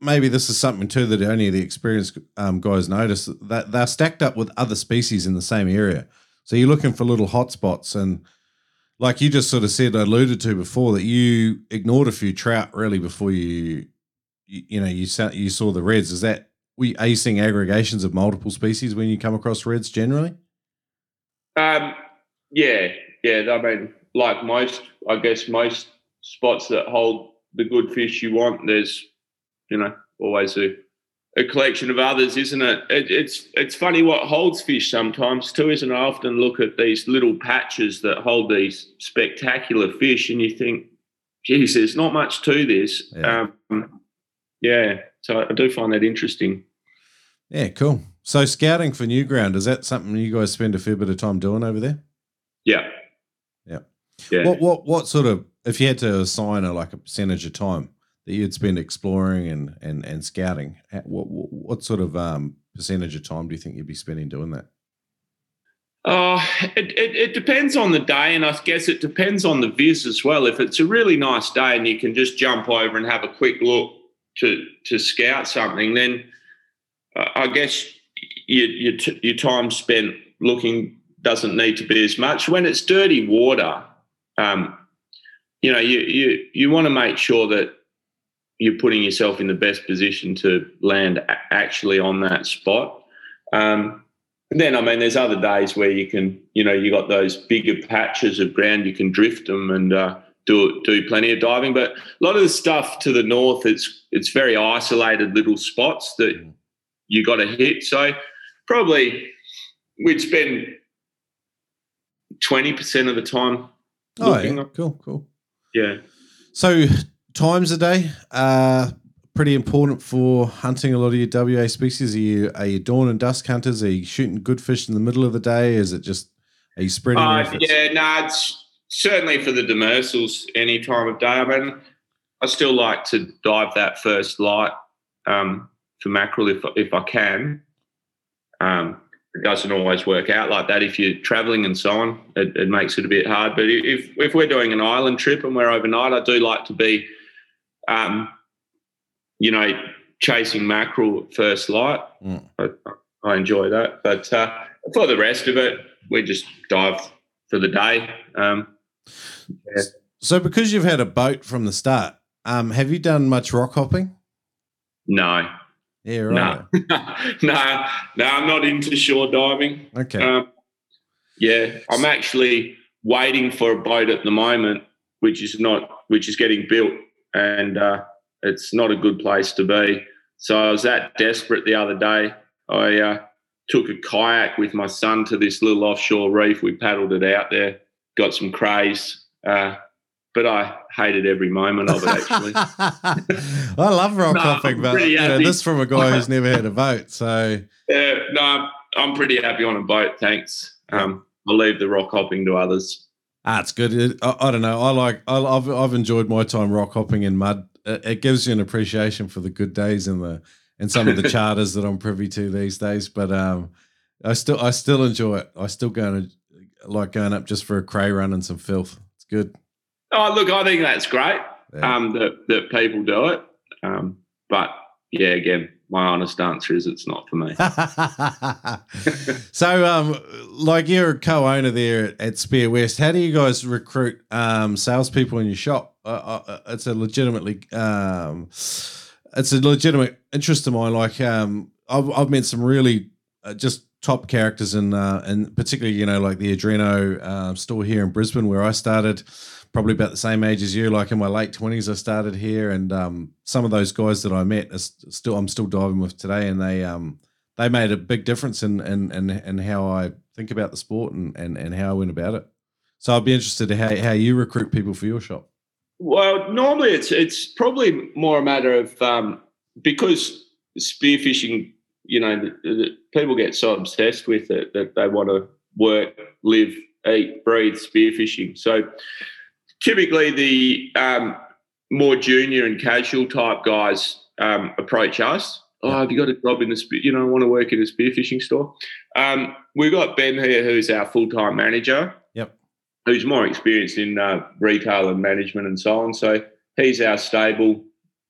maybe this is something too that only the experienced um, guys notice that they're stacked up with other species in the same area. So you're looking for little hotspots, and like you just sort of said, alluded to before that you ignored a few trout really before you, you, you know, you saw you saw the reds. Is that we are you seeing aggregations of multiple species when you come across reds generally? Um, yeah, yeah. I mean, like most, I guess most spots that hold the good fish you want, there's, you know, always a, a collection of others, isn't it? it? It's it's funny what holds fish sometimes too, isn't it? I often look at these little patches that hold these spectacular fish, and you think, geez, there's not much to this. Yeah. Um, yeah. So I do find that interesting. Yeah, cool. So scouting for new ground is that something you guys spend a fair bit of time doing over there? Yeah. Yeah. Yeah. What what what sort of if you had to assign a like a percentage of time that you'd spend exploring and and and scouting, what what, what sort of um percentage of time do you think you'd be spending doing that? Uh, it, it, it depends on the day, and I guess it depends on the viz as well. If it's a really nice day and you can just jump over and have a quick look to to scout something, then uh, I guess your your, your time spent looking doesn't need to be as much. When it's dirty water, um, you know, you you you want to make sure that you're putting yourself in the best position to land a- actually on that spot. Um, then, I mean, there's other days where you can, you know, you got those bigger patches of ground, you can drift them and uh, do do plenty of diving. But a lot of the stuff to the north, it's it's very isolated little spots that you got to hit. So probably we'd spend twenty percent of the time. Oh, looking. yeah. cool, cool. Yeah. So times a day, uh, pretty important for hunting a lot of your WA species. Are you are you dawn and dusk hunters? Are you shooting good fish in the middle of the day? Is it just are you spreading? Uh, yeah, no, it's certainly for the demersals any time of day. I mean, I still like to dive that first light um, for mackerel if if I can. Um, it doesn't always work out like that if you're travelling and so on. It, it makes it a bit hard. But if if we're doing an island trip and we're overnight, I do like to be, um, you know, chasing mackerel at first light. Mm. I, I enjoy that. But uh, for the rest of it, we just dive for the day. Um, yeah. So because you've had a boat from the start, um, have you done much rock hopping? No, Yeah, right. no, no, no. I'm not into shore diving. Okay. Um, yeah, I'm actually waiting for a boat at the moment, which is not, which is getting built, and uh, it's not a good place to be. So I was that desperate the other day. I uh, took a kayak with my son to this little offshore reef. We paddled it out there, got some crays, uh, but I hated every moment of it. Actually, [laughs] I love rock No, hopping, but you know, this from a guy who's never had a boat. So [laughs] yeah, no, I'm pretty happy on a boat. Thanks. Um, I'll leave the rock hopping to others. ah, it's good. I, I don't know. I like. I, I've I've enjoyed my time rock hopping in mud. It, it gives you an appreciation for the good days and the and some of the [laughs] charters that I'm privy to these days. But um, I still I still enjoy it. I still going to like going up just for a cray run and some filth. It's good. Oh, look, I think that's great Yeah. um, that, that people do it. Um, but yeah, again, my honest answer is it's not for me. [laughs] so, um, like you're a co-owner there at, Spear West. How do you guys recruit um, salespeople in your shop? Uh, uh, it's a legitimately, um, it's a legitimate interest of mine. Like, um, I've, I've met some really uh, just top characters in, uh, and particularly you know like the Adreno uh, store here in Brisbane where I started. Probably about the same age as you. Like in my late twenties, I started here, and um, some of those guys that I met are still I'm still diving with today, and they um, they made a big difference in in, in, in how I think about the sport and, and, and how I went about it. So I'd be interested to how, how you recruit people for your shop. Well, normally it's it's probably more a matter of um, because spearfishing, you know, the, the, people get so obsessed with it that they want to work, live, eat, breathe spearfishing. So typically the um, more junior and casual type guys um, approach us. Oh, have you got a job in the spear? You know, I want to work in a spearfishing store. Um, we've got Ben here, who's our full time manager. Yep. Who's more experienced in uh, retail and management and so on. So he's our stable.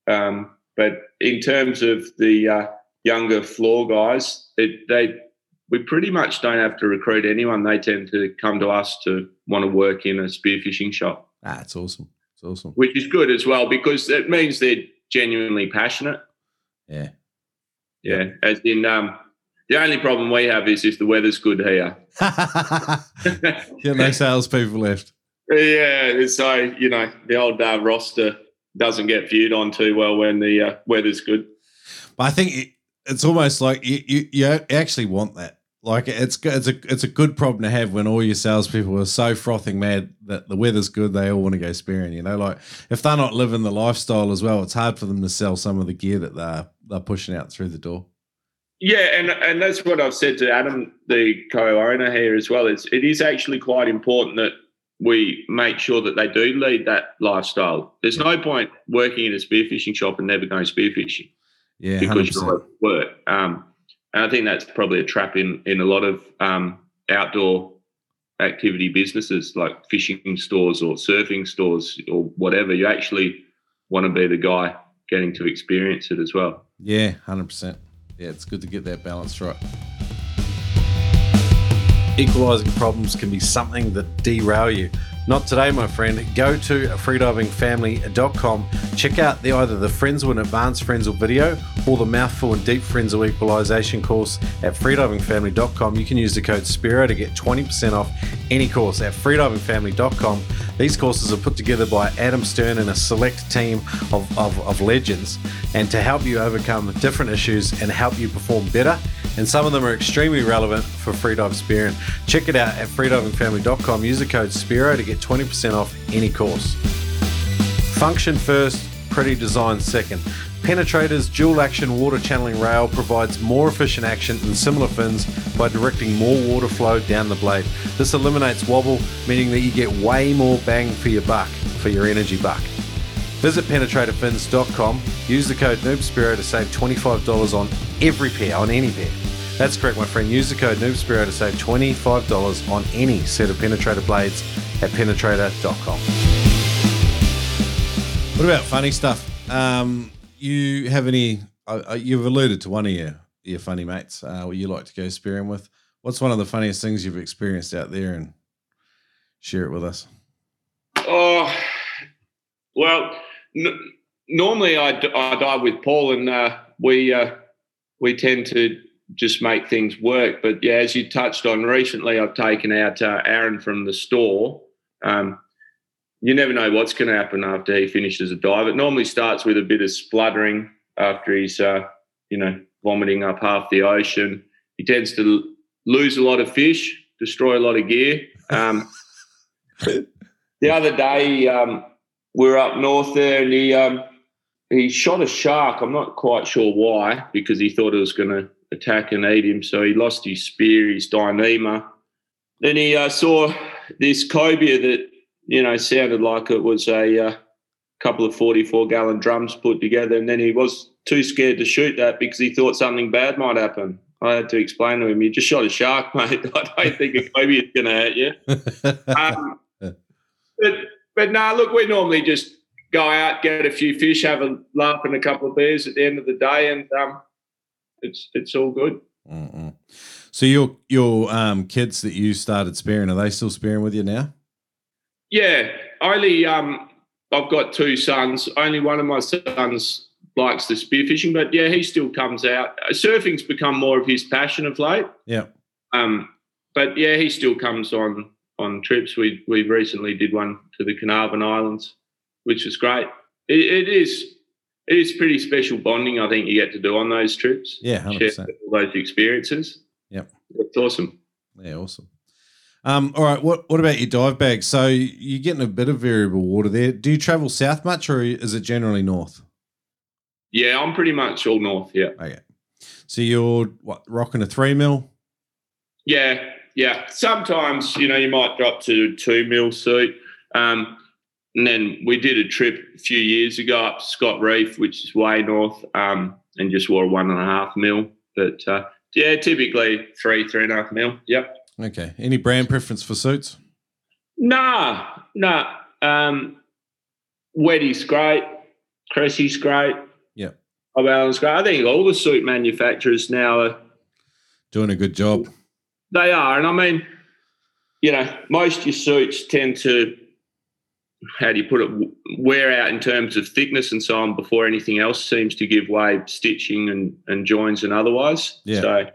Um, but in terms of the uh, younger floor guys, it, they we pretty much don't have to recruit anyone. They tend to come to us to want to work in a spearfishing shop. Ah, it's awesome. It's awesome. Which is good as well because it means they're genuinely passionate. Yeah. Yeah. As in, um, the only problem we have is if the weather's good here. [laughs] [laughs] yeah, no salespeople left. Yeah, so you know the old uh, roster doesn't get viewed on too well when the uh, weather's good. But I think it's almost like you, you, you actually want that. Like it's it's a it's a good problem to have when all your salespeople are so frothing mad that the weather's good, they all want to go spearing. You know, like if they're not living the lifestyle as well, it's hard for them to sell some of the gear that they're they're pushing out through the door. Yeah, and and that's what I've said to Adam, the co-owner here as well. It's it is actually quite important that we make sure that they do lead that lifestyle. There's no point working in a spearfishing shop and never going spearfishing. Yeah, because 100%. you work. Um, and I think that's probably a trap in in a lot of um, outdoor activity businesses like fishing stores or surfing stores or whatever. You actually want to be the guy getting to experience it as well. Yeah, hundred percent. Yeah, it's good to get that balance right. Equalizing problems can be something that derail you. Not today, my friend. Go to freedivingfamily.com. Check out the either the Frenzel and Advanced Frenzel video or the Mouthful and Deep Frenzel Equalization course at freedivingfamily.com. You can use the code SPEARO to get 20% off any course at freedivingfamily.com. These courses are put together by Adam Stern and a select team of, of, of legends and to help you overcome different issues and help you perform better and some of them are extremely relevant for freedive spearing. Check it out at freedivingfamily.com. Use the code SPEARO to get 20% off any course. Function first, pretty design second. Penetrator's dual action water channeling rail provides more efficient action than similar fins by directing more water flow down the blade. This eliminates wobble, meaning that you get way more bang for your buck, for your energy buck. Visit penetratorfins.com, use the code NoobSpearo to save $25 on every pair, on any pair. That's correct, my friend. Use the code NoobSpearo to save $25 on any set of penetrator blades at penetrator.com. What about funny stuff? Um, you have any? Uh, uh, you've alluded to one of your your funny mates uh, you like to go spearing with. What's one of the funniest things you've experienced out there, and share it with us? Oh, well, n- normally I, d- I dive with Paul, and uh, we uh, we tend to just make things work. But yeah, as you touched on recently, I've taken out uh, Aaron from the store. Um, you never know what's going to happen after he finishes a dive. It normally starts with a bit of spluttering after he's, uh, you know, vomiting up half the ocean. He tends to lose a lot of fish, destroy a lot of gear. Um, the other day, um, we are up north there, and he um, he shot a shark. I'm not quite sure why, because he thought it was going to attack and eat him. So he lost his spear, his Dyneema. Then he uh, saw this cobia that you know, sounded like it was a uh, couple of 44 gallon drums put together. And then he was too scared to shoot that because he thought something bad might happen. I had to explain to him, you just shot a shark, [laughs] mate. I don't think a cobia is going to hurt you. Um, but, but no, nah, look, we normally just go out, get a few fish, have a laugh and a couple of beers at the end of the day, and um, it's it's all good. Mm-mm. So your your um, kids that you started spearing, are they still spearing with you now? Yeah, only um, I've got two sons. Only one of my sons likes the spearfishing, but yeah, he still comes out. Surfing's become more of his passion of late. Yeah. Um, but yeah, he still comes on on trips. We we recently did one to the Carnarvon Islands, which was great. it, it is it is pretty special bonding. I think you get to do on those trips. Yeah, hundred percent. All those experiences. Yep, it's awesome. Yeah, awesome. Um, all right, what what about your dive bag? So you're getting a bit of variable water there. Do you travel south much, or is it generally north? Yeah, I'm pretty much all north. Yeah. Okay. So you're what rocking a three mil? Yeah, yeah. Sometimes you know you might drop to two mil suit. Um, and then we did a trip a few years ago up Scott Reef, which is way north, um, and just wore one and a half mil. But uh, yeah, typically three, three and a half mil. Yep. Okay. Any brand preference for suits? Nah, nah. Um, Wetty's great. Cressi's great. Yep. Allen's great. I think all the suit manufacturers now are doing a good job. They are, and I mean, you know, most of your suits tend to how do you put it, wear out in terms of thickness and so on before anything else seems to give way, stitching and, and joins and otherwise. Yeah. So,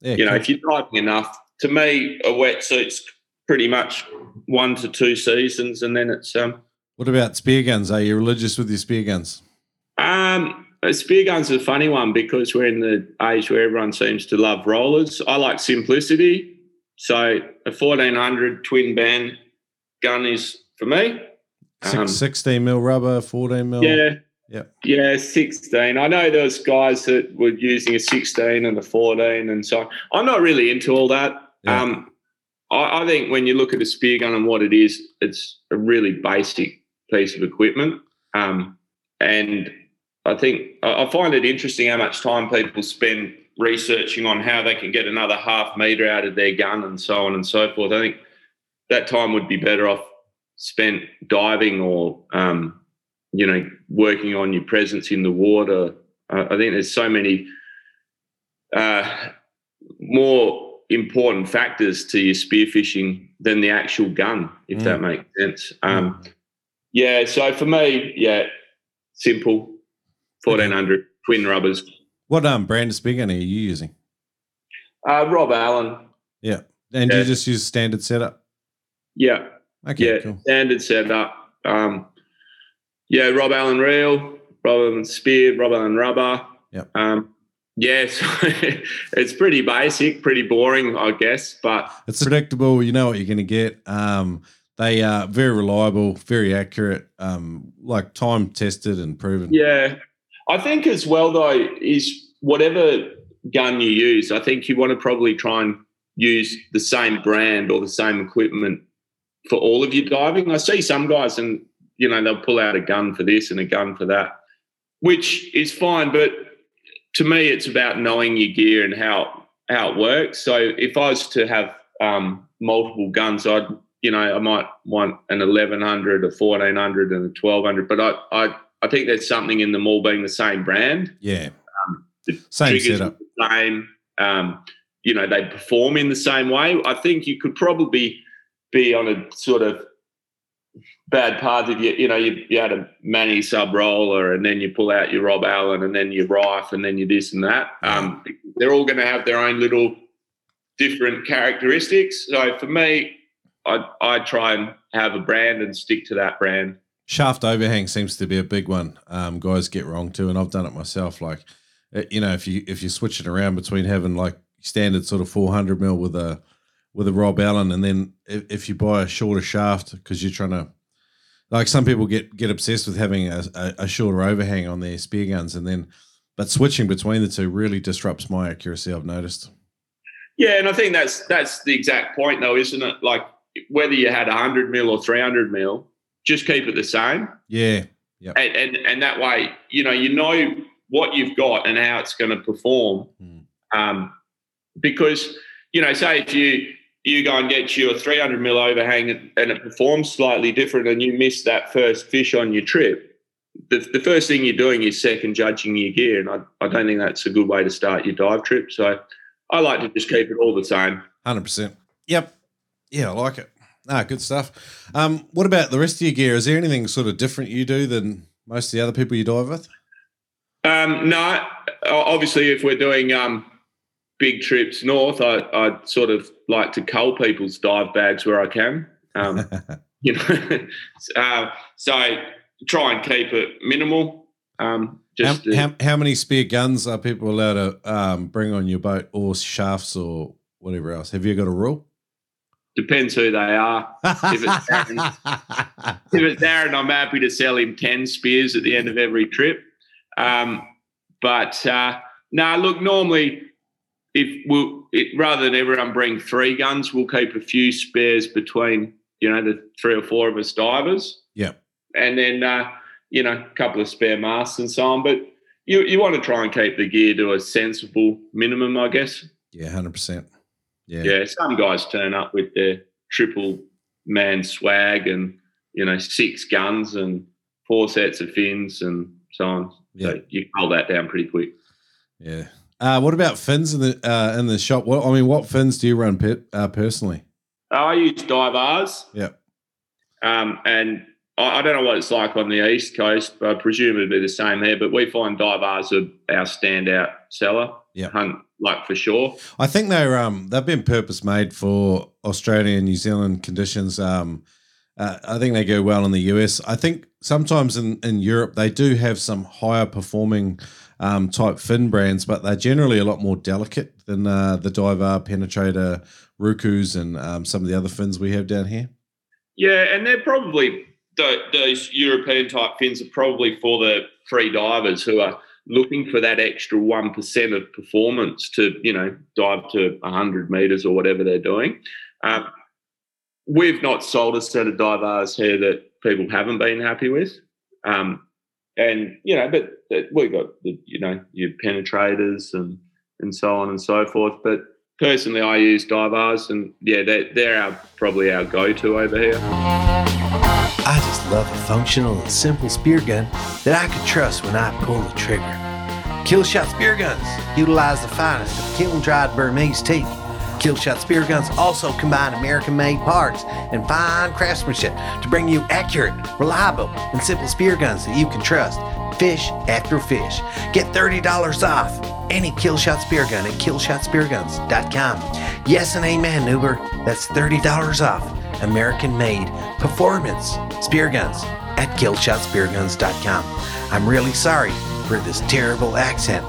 yeah, you know, if you're diving enough, to me, a wetsuit's pretty much one to two seasons, and then it's. um. What about spear guns? Are you religious with your spear guns? Um, spear guns are a funny one because we're in the age where everyone seems to love rollers. I like simplicity, so a 1400 twin band gun is for me. Um, 16 mil rubber, 14 mil. Yeah. Yeah. Yeah, 16. I know there's guys that were using a 16 and a 14 and so on. I'm not really into all that. Yeah. Um, I, I, think when you look at a spear gun and what it is, it's a really basic piece of equipment. Um, and I think I find it interesting how much time people spend researching on how they can get another half meter out of their gun and so on and so forth. I think that time would be better off spent diving or um, you know working on your presence in the water. Uh, I think there's so many uh, more important factors to your spearfishing than the actual gun, if mm. that makes sense. Um, yeah, so for me, yeah, simple, fourteen hundred twin rubbers. What um brand of spear gun are you using? Uh, Rob Allen. Yeah, and yeah. you just use standard setup. Yeah, Okay, yeah, cool. standard setup. Um, yeah, Rob Allen reel, Rob Allen spear, Rob Allen rubber. Yep. Um, yeah, [laughs] so it's pretty basic, pretty boring, I guess, but it's predictable. You know what you're going to get. Um, they are very reliable, very accurate, um, like time tested and proven. Yeah, I think as well though is whatever gun you use, I think you want to probably try and use the same brand or the same equipment for all of your diving. I see some guys and you know they'll pull out a gun for this and a gun for that, which is fine. But to me, it's about knowing your gear and how how it works. So if I was to have um, multiple guns, I'd you know I might want an eleven hundred, a fourteen hundred, and a twelve hundred. But I I I think there's something in them all being the same brand. Yeah. Um, the same setup. The same. Um, you know, they perform in the same way. I think you could probably be on a sort of bad path if you you know you, you had a Manny sub roller and then you pull out your Rob Allen and then your Riffe and then you this and that. Um, they're all going to have their own little different characteristics. So for me, I I try and have a brand and stick to that brand. Shaft overhang seems to be a big one. Um, guys get wrong too, and I've done it myself. Like, uh, you know, if you if you switch it around between having like standard sort of 400 mil with a with a Rob Allen, and then if, if you buy a shorter shaft because you're trying to, like some people get get obsessed with having a, a, a, shorter overhang on their spear guns, and then but switching between the two really disrupts my accuracy. I've noticed. Yeah, and I think that's that's the exact point, though, isn't it? Like whether you had hundred mil or three hundred mil, just keep it the same. Yeah. Yeah. And, and and that way, you know, you know what you've got and how it's going to perform. Mm. Um, because you know, say if you you go and get your 300 mil overhang and it performs slightly different and you miss that first fish on your trip, the, the first thing you're doing is second judging your gear. And I, I don't think that's a good way to start your dive trip. So I like to just keep it all the same. 100%. Yep. Yeah, I like it. Ah, good stuff. Um, what about the rest of your gear? Is there anything sort of different you do than most of the other people you dive with? Um, no, obviously, if we're doing um, big trips north, I I sort of like to cull people's dive bags where I can. Um, [laughs] you know, [laughs] uh, so try and keep it minimal. Um, just how, to, how, how, many spare guns are people allowed to um, bring on your boat, or shafts, or whatever else? Have you got a rule? Depends who they are. if, it's [laughs] Darren, if it's Darren, I'm happy to sell him ten spears at the end of every trip. Um, but uh, no, look, normally if we'll it, rather than everyone bring three guns, we'll keep a few spares between you know the three or four of us divers. Yeah, and then uh, you know a couple of spare masks and so on. But you you want to try and keep the gear to a sensible minimum, I guess. Yeah, hundred percent. Yeah. Yeah. Some guys turn up with their triple man swag and, you know, six guns and four sets of fins and so on. Yeah. So you hold that down pretty quick. Yeah. Uh, what about fins in the uh, in the shop? What I mean, what fins do you run pit, uh, personally? I use Divars. Yeah. Um, and I, I, don't know what it's like on the east coast, but I presume it'd be the same here. But we find Divars are our standout seller. Yeah. Hunt like for sure. I think they're um they've been purpose made for Australia and New Zealand conditions. Um, uh, I think they go well in the US. I think sometimes in in Europe they do have some higher performing um, type fin brands, but they're generally a lot more delicate than uh, the Diver, Penetrator, Rukus, and um, some of the other fins we have down here. Yeah, and they're probably those European type fins are probably for the free divers who are looking for that extra 1% of performance to, you know, dive to 100 meters or whatever they're doing. Um, we've not sold a set of divars here that people haven't been happy with. Um, and, you know, but, we've got, the, you know, your penetrators and, and so on and so forth. But personally, I use divars and, yeah, they're, they're our, probably our go-to over here. I just love a functional and simple spear gun that I can trust when I pull the trigger. Killshot spear guns utilize the finest of kiln dried Burmese teak. Killshot spear guns also combine American made parts and fine craftsmanship to bring you accurate, reliable, and simple spear guns that you can trust. Fish after fish. Get $30 off any Killshot spear gun at killshotspearguns.com. Yes and amen, Uber. That's $30 off American made performance spear guns at killshotspearguns.com. I'm really sorry for this terrible accent.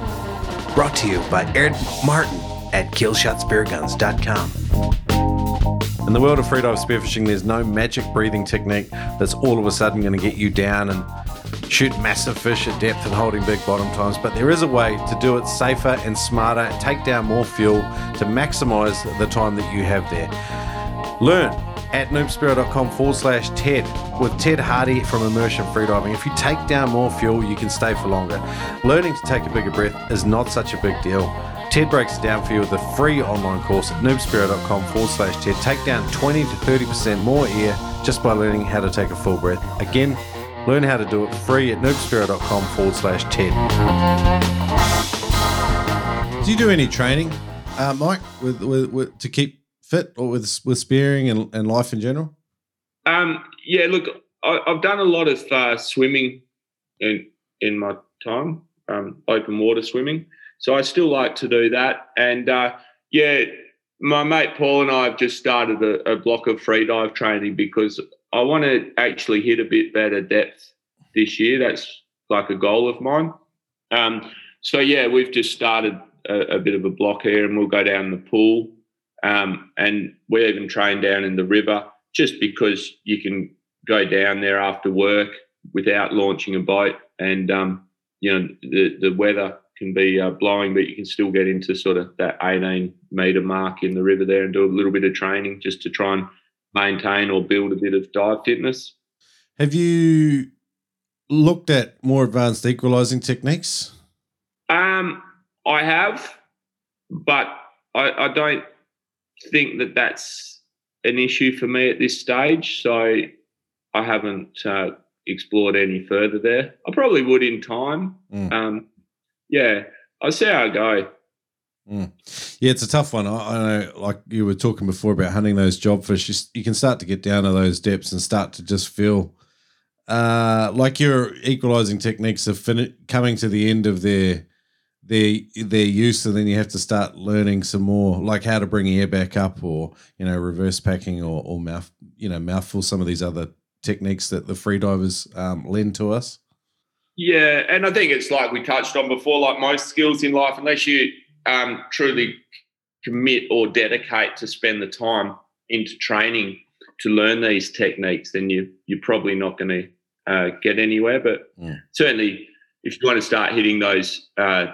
Brought to you by Ed Martin at killshotspearguns.com. In the world of freedive spearfishing, there's no magic breathing technique that's all of a sudden going to get you down and shoot massive fish at depth and holding big bottom times, but there is a way to do it safer and smarter take down more fuel to maximize the time that you have there. Learn at noobspearo.com forward slash TED with Ted Harty from Immersion Freediving. If you take down more fuel, you can stay for longer. Learning to take a bigger breath is not such a big deal. Ted breaks it down for you with a free online course at noobspearo.com forward slash TED. Take down 20 to 30% more air just by learning how to take a full breath. Again, learn how to do it free at noobspearo.com forward slash TED. Do you do any training, uh, Mike, with, with, with, to keep fit or with with spearing and, and life in general? Um, yeah, look, I, have done a lot of uh, swimming in in my time, um, open water swimming. So I still like to do that. And uh, yeah, my mate Paul and I have just started a, a block of free dive training because I want to actually hit a bit better depth this year. That's like a goal of mine. Um, so yeah, we've just started a, a, bit of a block here, and we'll go down the pool um, and we even train down in the river just because you can go down there after work without launching a boat. And, um, you know, the, the weather can be uh, blowing, but you can still get into sort of that 18 metre mark in the river there and do a little bit of training just to try and maintain or build a bit of dive fitness. Have you looked at more advanced equalizing techniques? Um, I have, but I, I don't think that that's an issue for me at this stage. So I haven't uh, explored any further there. I probably would in time. Mm. Um, yeah, I'll see how I go. Mm. Yeah, it's a tough one. I, I, know, like you were talking before about hunting those jobfish, you, you can start to get down to those depths and start to just feel uh, like your equalizing techniques are fin- coming to the end of their their their use, and then you have to start learning some more, like how to bring air back up, or you know, reverse packing, or, or mouth, you know, mouthful. Some of these other techniques that the freedivers um, lend to us. Yeah, and I think it's like we touched on before, like most skills in life, unless you um, truly commit or dedicate to spend the time into training to learn these techniques, then you you're probably not going to uh, get anywhere. But Mm. certainly, if you want to start hitting those uh,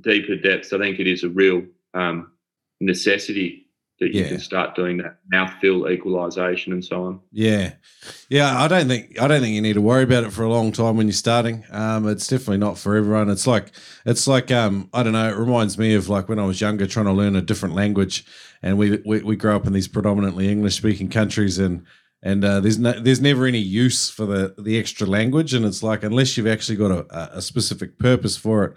deeper depths, I think it is a real um, necessity that you Yeah. can start doing that mouthfill equalization and so on. Yeah, yeah. I don't think I don't think you need to worry about it for a long time when you're starting. Um, it's definitely not for everyone. It's like it's like um, I don't know. It reminds me of like when I was younger, trying to learn a different language, and we we, we grow up in these predominantly English speaking countries, and and uh, there's no, there's never any use for the the extra language, and it's like unless you've actually got a, a specific purpose for it,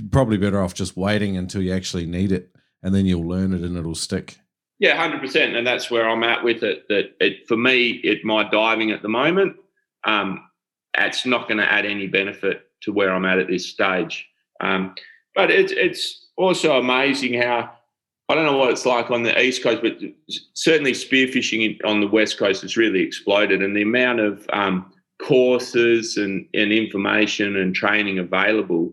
you're probably better off just waiting until you actually need it, and then you'll learn it and it'll stick. Yeah, hundred percent, and that's where I'm at with it. That it for me, it my diving at the moment, um, it's not going to add any benefit to where I'm at at this stage. Um, but it's it's also amazing how I don't know what it's like on the east coast, but certainly spearfishing on the west coast has really exploded, and the amount of um, courses and, and information and training available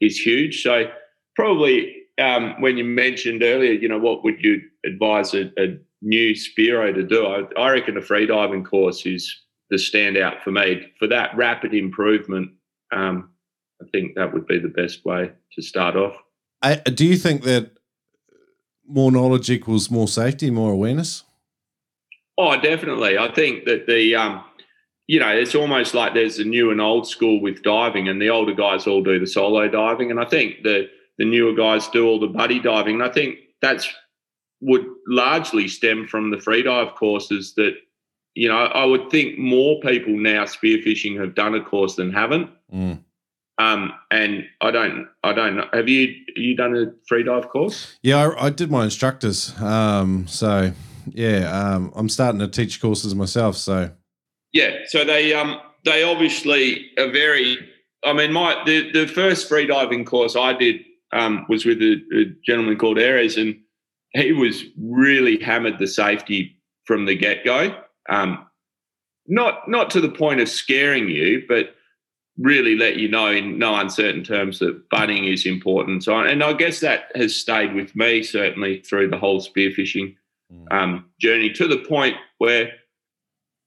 is huge. So probably um, when you mentioned earlier, you know, what would you advise a, a new Spearo to do? I, I reckon a freediving course is the standout for me for that rapid improvement. Um, I think that would be the best way to start off. I, do you think that more knowledge equals more safety, more awareness? Oh, definitely. I think that the, um, you know, it's almost like there's a new and old school with diving, and the older guys all do the solo diving, and I think the the newer guys do all the buddy diving. And I think that's would largely stem from the freedive courses that, you know, I would think more people now spearfishing have done a course than haven't. Mm. Um, and I don't, I don't know. Have you you done a free dive course? Yeah, I, I did my instructors. Um, so yeah, um, I'm starting to teach courses myself. So Yeah, so they um they obviously are very. I mean, my the the first freediving course I did um was with a, a gentleman called Ares, and he was really hammered the safety from the get go. Um, not not to the point of scaring you, but really let you know in no uncertain terms that budding is important. So, and I guess that has stayed with me certainly through the whole spearfishing Mm. um, journey to the point where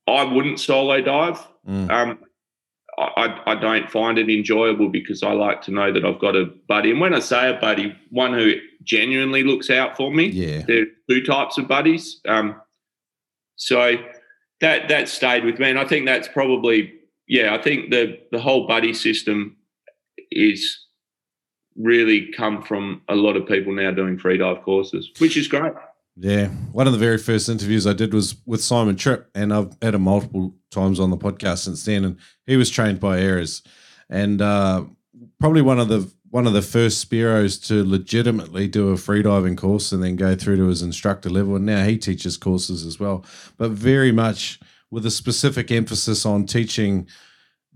I wouldn't solo dive. mm, Um, I, I don't find it enjoyable because I like to know that I've got a buddy. And when I say a buddy, one who genuinely looks out for me. yeah, There are two types of buddies. Um, so that that stayed with me, and I think that's probably yeah. I think the the whole buddy system is really come from a lot of people now doing free dive courses, which is great. Yeah. One of the very first interviews I did was with Simon Tripp, and I've had him multiple times on the podcast since then. And he was trained by Ayers, and uh, probably one of the one of the first Spearos to legitimately do a freediving course and then go through to his instructor level. And now he teaches courses as well, but very much with a specific emphasis on teaching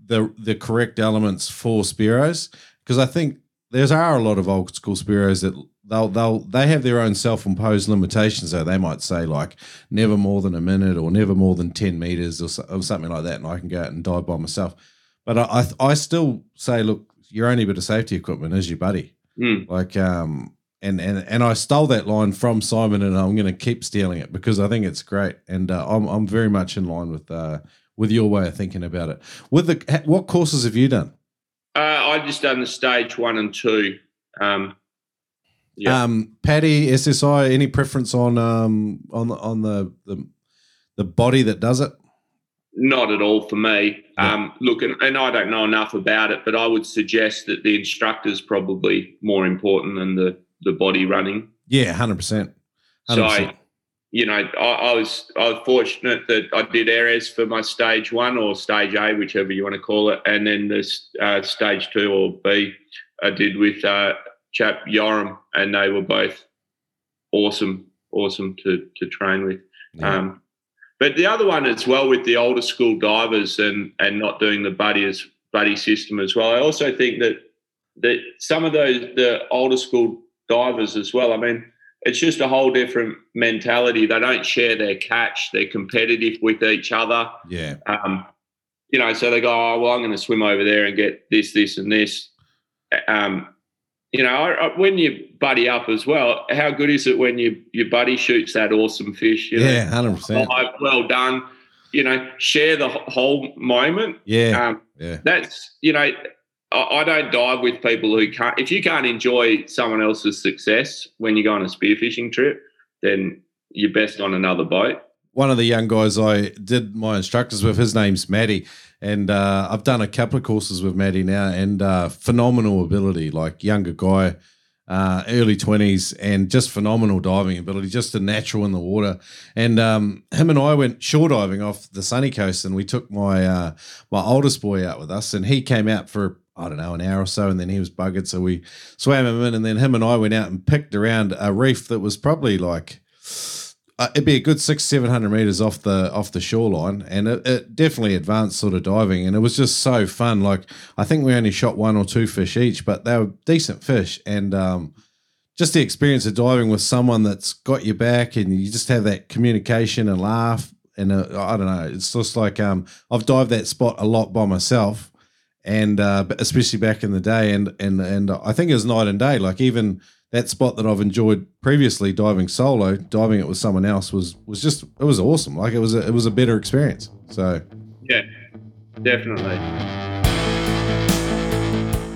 the the correct elements for Spearos. Because I think there's are a lot of old school Spearos that they'll they'll they have their own self imposed limitations. So they might say like never more than a minute or never more than ten meters or, so, or something like that, and I can go out and dive by myself. But I I, I still say, look, your only bit of safety equipment is your buddy. Mm. Like um and and and I stole that line from Simon, and I'm going to keep stealing it because I think it's great, and uh, I'm I'm very much in line with uh with your way of thinking about it. With the what courses have you done? Uh, I just done the stage one and two. Um, Yeah. Um, PADI SSI, any preference on um on the on the the, the body that does it? Not at all for me. Yeah. Um, look, and, and I don't know enough about it, but I would suggest that the instructor's probably more important than the the body running. Yeah, hundred percent. So, you know, I, I was I was fortunate that I did areas for my stage one or stage A, whichever you want to call it, and then this uh, stage two or B, I did with uh, chap Yoram, and they were both awesome, awesome to to train with. Um, but the other one as well with the older school divers and and not doing the buddy as buddy system as well. I also think that that some of those the older school divers as well. I mean, it's just a whole different mentality. They don't share their catch. They're competitive with each other. Yeah. Um, you know, so they go, oh, well, I'm going to swim over there and get this, this, and this. Um, you know, I, I, when you buddy up as well, how good is it when you your buddy shoots that awesome fish? You yeah, hundred percent. Oh, well done. You know, share the whole moment. Yeah, um, yeah. That's you know, I, don't dive with people who can't. If you can't enjoy someone else's success when you go on a spearfishing trip, then you're best on another boat one of the young guys I did my instructors with, his name's Maddie, and uh, I've done a couple of courses with Maddie now, and uh, phenomenal ability, like younger guy, uh, early twenties, and just phenomenal diving ability, just a natural in the water. And um, him and I went shore diving off the sunny coast, and we took my uh, my oldest boy out with us, and he came out for I don't know, an hour or so, and then he was buggered. So we swam him in, and then him and I went out and picked around a reef that was probably like uh, it'd be a good six seven hundred meters off the off the shoreline, and it, it, definitely advanced sort of diving, and it was just so fun. Like I think we only shot one or two fish each, but they were decent fish, and um, just the experience of diving with someone that's got your back, and you just have that communication and laugh, and uh, I don't know, it's just like um, I've dived that spot a lot by myself, and uh, especially back in the day, and and and I think it was night and day. Like even that spot that I've enjoyed previously diving solo, diving it with someone else was was just it was awesome. Like it was a, it was a better experience. So yeah, definitely.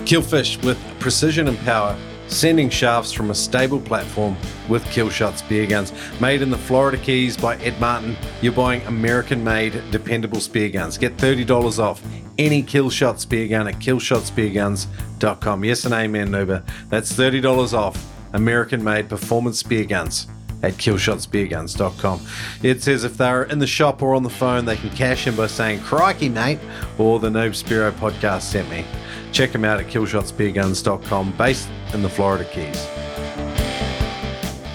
Kill fish with precision and power, sending shafts from a stable platform with Killshot spear guns. Made in the Florida Keys by Ed Martin, you're buying American made, dependable spear guns. Get $30 off any Killshot spear gun at killshotspearguns.com. Yes and amen, Nuba. That's $30 off American made performance spear guns at killshotspearguns.com. It says if they're in the shop or on the phone, they can cash in by saying, Crikey, mate, or the Noob Spearo podcast sent me. Check them out at killshotspearguns.com, based in the Florida Keys.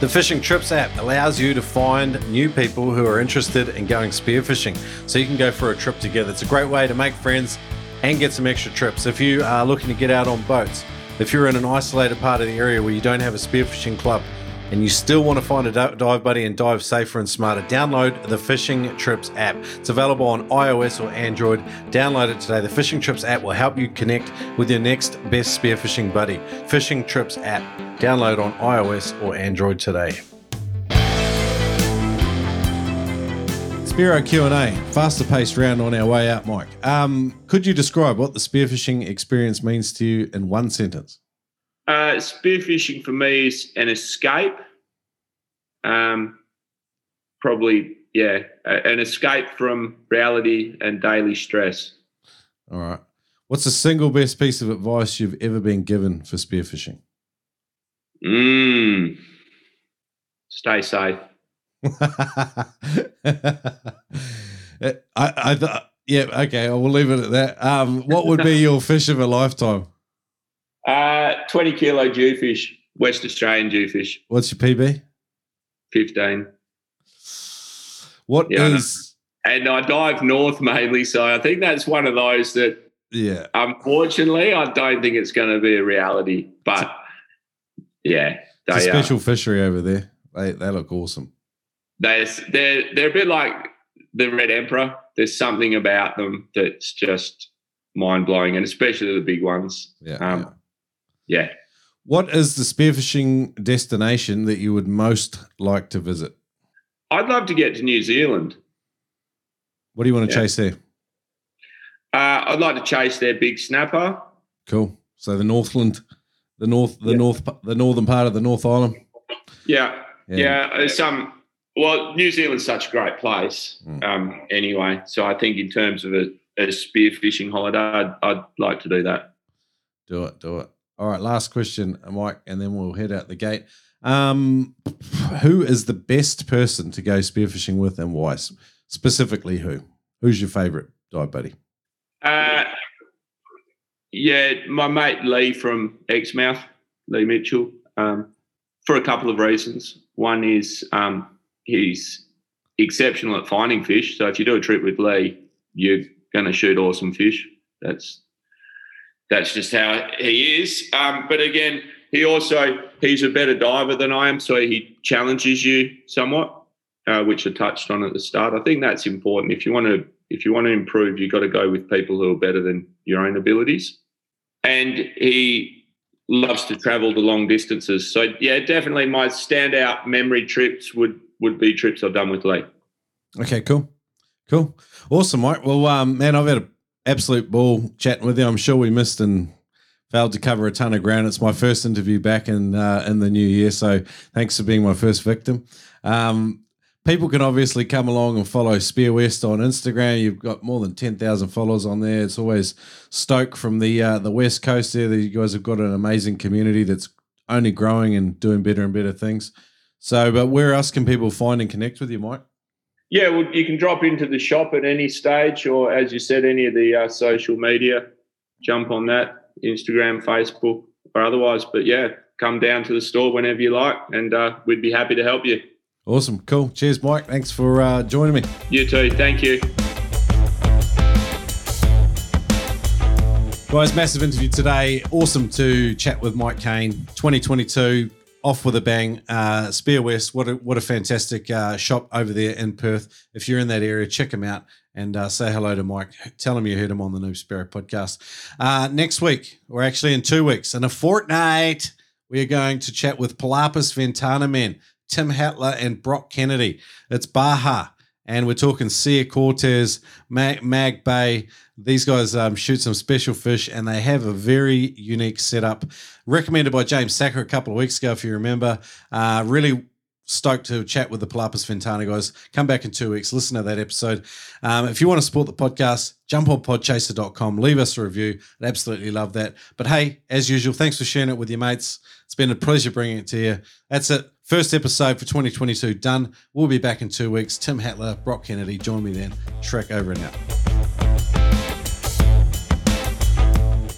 The Fishing Trips app allows you to find new people who are interested in going spearfishing so you can go for a trip together. It's a great way to make friends and get some extra trips. If you are looking to get out on boats, if you're in an isolated part of the area where you don't have a spearfishing club and you still want to find a dive buddy and dive safer and smarter, download the Fishing Trips app. It's available on iOS or Android. Download it today. The Fishing Trips app will help you connect with your next best spearfishing buddy. Fishing Trips app. Download on iOS or Android today. Spearo Q&A, faster paced round on our way out, Mike. Um, could you describe what the spearfishing experience means to you in one sentence? Uh, spearfishing for me is an escape. Um, probably, yeah, an escape from reality and daily stress. All right. What's the single best piece of advice you've ever been given for spearfishing? Mm. Stay safe. [laughs] I, I yeah, okay, I will leave it at that. Um, what would be [laughs] your fish of a lifetime? Uh, 20 kilo jewfish, West Australian jewfish. What's your PB? 15. What yeah, is? And I dive north mainly, so I think that's one of those that. Yeah. Unfortunately, I don't think it's going to be a reality, but yeah, it's a special are. fishery over there. They they look awesome. They're they're they're a bit like the Red Emperor. There's something about them that's just mind blowing, and especially the big ones. Yeah, um, yeah. Yeah. What is the spearfishing destination that you would most like to visit? I'd love to get to New Zealand. What do you want to yeah. chase there? Uh, I'd like to chase their big snapper. Cool. So the Northland, the north, the yeah. north, the northern part of the North Island. Yeah, yeah. yeah. Some well, New Zealand's such a great place mm. um, anyway. So I think in terms of a, a spearfishing holiday, I'd, I'd, like to do that. Do it, do it. All right, last question, Mike, and then we'll head out the gate. Um, who is the best person to go spearfishing with and why? Specifically, who? Who's your favourite dive buddy? Uh, yeah, my mate Lee from Exmouth, Lee Mitchell, um, for a couple of reasons. One is um, he's exceptional at finding fish. So if you do a trip with Lee, you're going to shoot awesome fish. That's that's just how he is. Um, but again, he also he's a better diver than I am, so he challenges you somewhat, uh, which I touched on at the start. I think that's important. If you want to if you want to improve, you've got to go with people who are better than your own abilities. And he loves to travel the long distances. So yeah, definitely my standout memory trips would would be trips I've done with Lee. Okay, cool. Cool. Awesome, Mike. Well, um, man, I've had an absolute ball chatting with you. I'm sure we missed and failed to cover a ton of ground. It's my first interview back in uh, in the new year, so thanks for being my first victim. Um, people can obviously come along and follow Spear West on Instagram. You've got more than ten thousand followers on there. It's always Stoke from the uh, the west coast there. You guys have got an amazing community that's only growing and doing better and better things. So, but where else can people find and connect with you, Mike? Yeah, well, you can drop into the shop at any stage, or as you said, any of the uh, social media. Jump on that Instagram, Facebook, or otherwise. But yeah, come down to the store whenever you like, and uh, we'd be happy to help you. Awesome. Cool. Cheers, Mike. Thanks for uh, joining me. You too. Thank you. Guys, massive interview today. Awesome to chat with Mike Kane. 2022, off with a bang. Uh, Spear West, what a, what a fantastic uh, shop over there in Perth. If you're in that area, check him out and uh, say hello to Mike. Tell him you heard him on the Noob Spearo podcast. Uh, next week, or actually in two weeks, in a fortnight, we are going to chat with Palapas Ventana men. Tim Hatler and Brock Kennedy. It's Baja. And we're talking Sea Cortez, Mag, Mag Bay. These guys um, shoot some special fish and they have a very unique setup. Recommended by James Sacker a couple of weeks ago, if you remember. Uh, really stoked to chat with the Palapas Ventana guys. Come back in two weeks, listen to that episode. Um, if you want to support the podcast, jump on podchaser.com, leave us a review. I'd absolutely love that. But hey, as usual, thanks for sharing it with your mates. It's been a pleasure bringing it to you. That's it. First episode for 2022 done. We'll be back in two weeks. Tim Hatler, Brock Kennedy, join me then. Shrek over and out.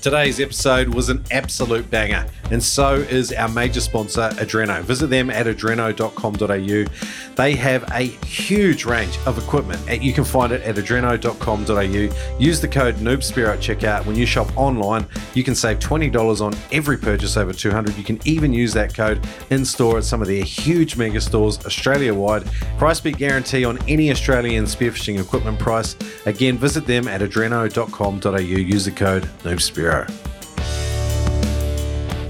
Today's episode was an absolute banger, and so is our major sponsor, Adreno. Visit them at adreno.com.au. They have a huge range of equipment. You can find it at adreno.com.au. Use the code NoobSpear at checkout. When you shop online, you can save $20 on every purchase over 200 You can even use that code in store at some of their huge mega stores Australia wide. Price beat guarantee on any Australian spearfishing equipment price. Again, visit them at adreno.com.au. Use the code NoobSpear.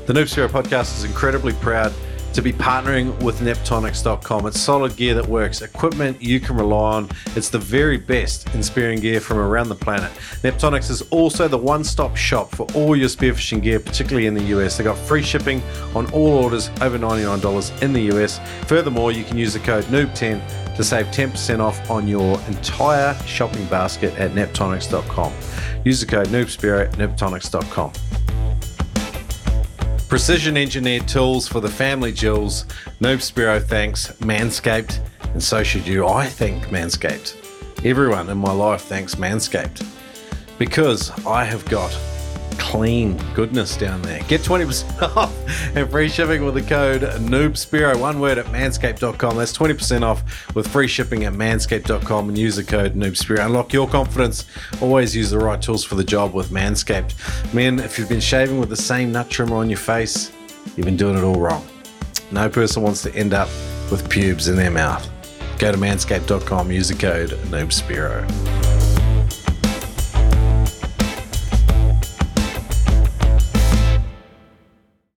The Noob Spearo podcast is incredibly proud to be partnering with Neptonics.com. It's solid gear that works, equipment you can rely on. It's the very best in spearing gear from around the planet. Neptonics is also the one stop shop for all your spearfishing gear, particularly in the US. They got free shipping on all orders over $99 in the US. Furthermore, you can use the code NOOB10 to save 10% off on your entire shopping basket at Neptonics.com. Use the code NoobSpear at Neptonics.com. Precision engineered tools for the family jewels. Noob Spearo thanks Manscaped, and so should you. I thank Manscaped. Everyone in my life thanks Manscaped because I have got clean goodness down there. Get 20% [laughs] off and free shipping with the code NoobSpearo, one word at manscaped.com. That's 20% off with free shipping at manscaped.com and use the code NoobSpearo. Unlock your confidence. Always use the right tools for the job with Manscaped. Men, if you've been shaving with the same nut trimmer on your face, you've been doing it all wrong. No person wants to end up with pubes in their mouth. Go to manscaped.com, use the code NoobSpearo.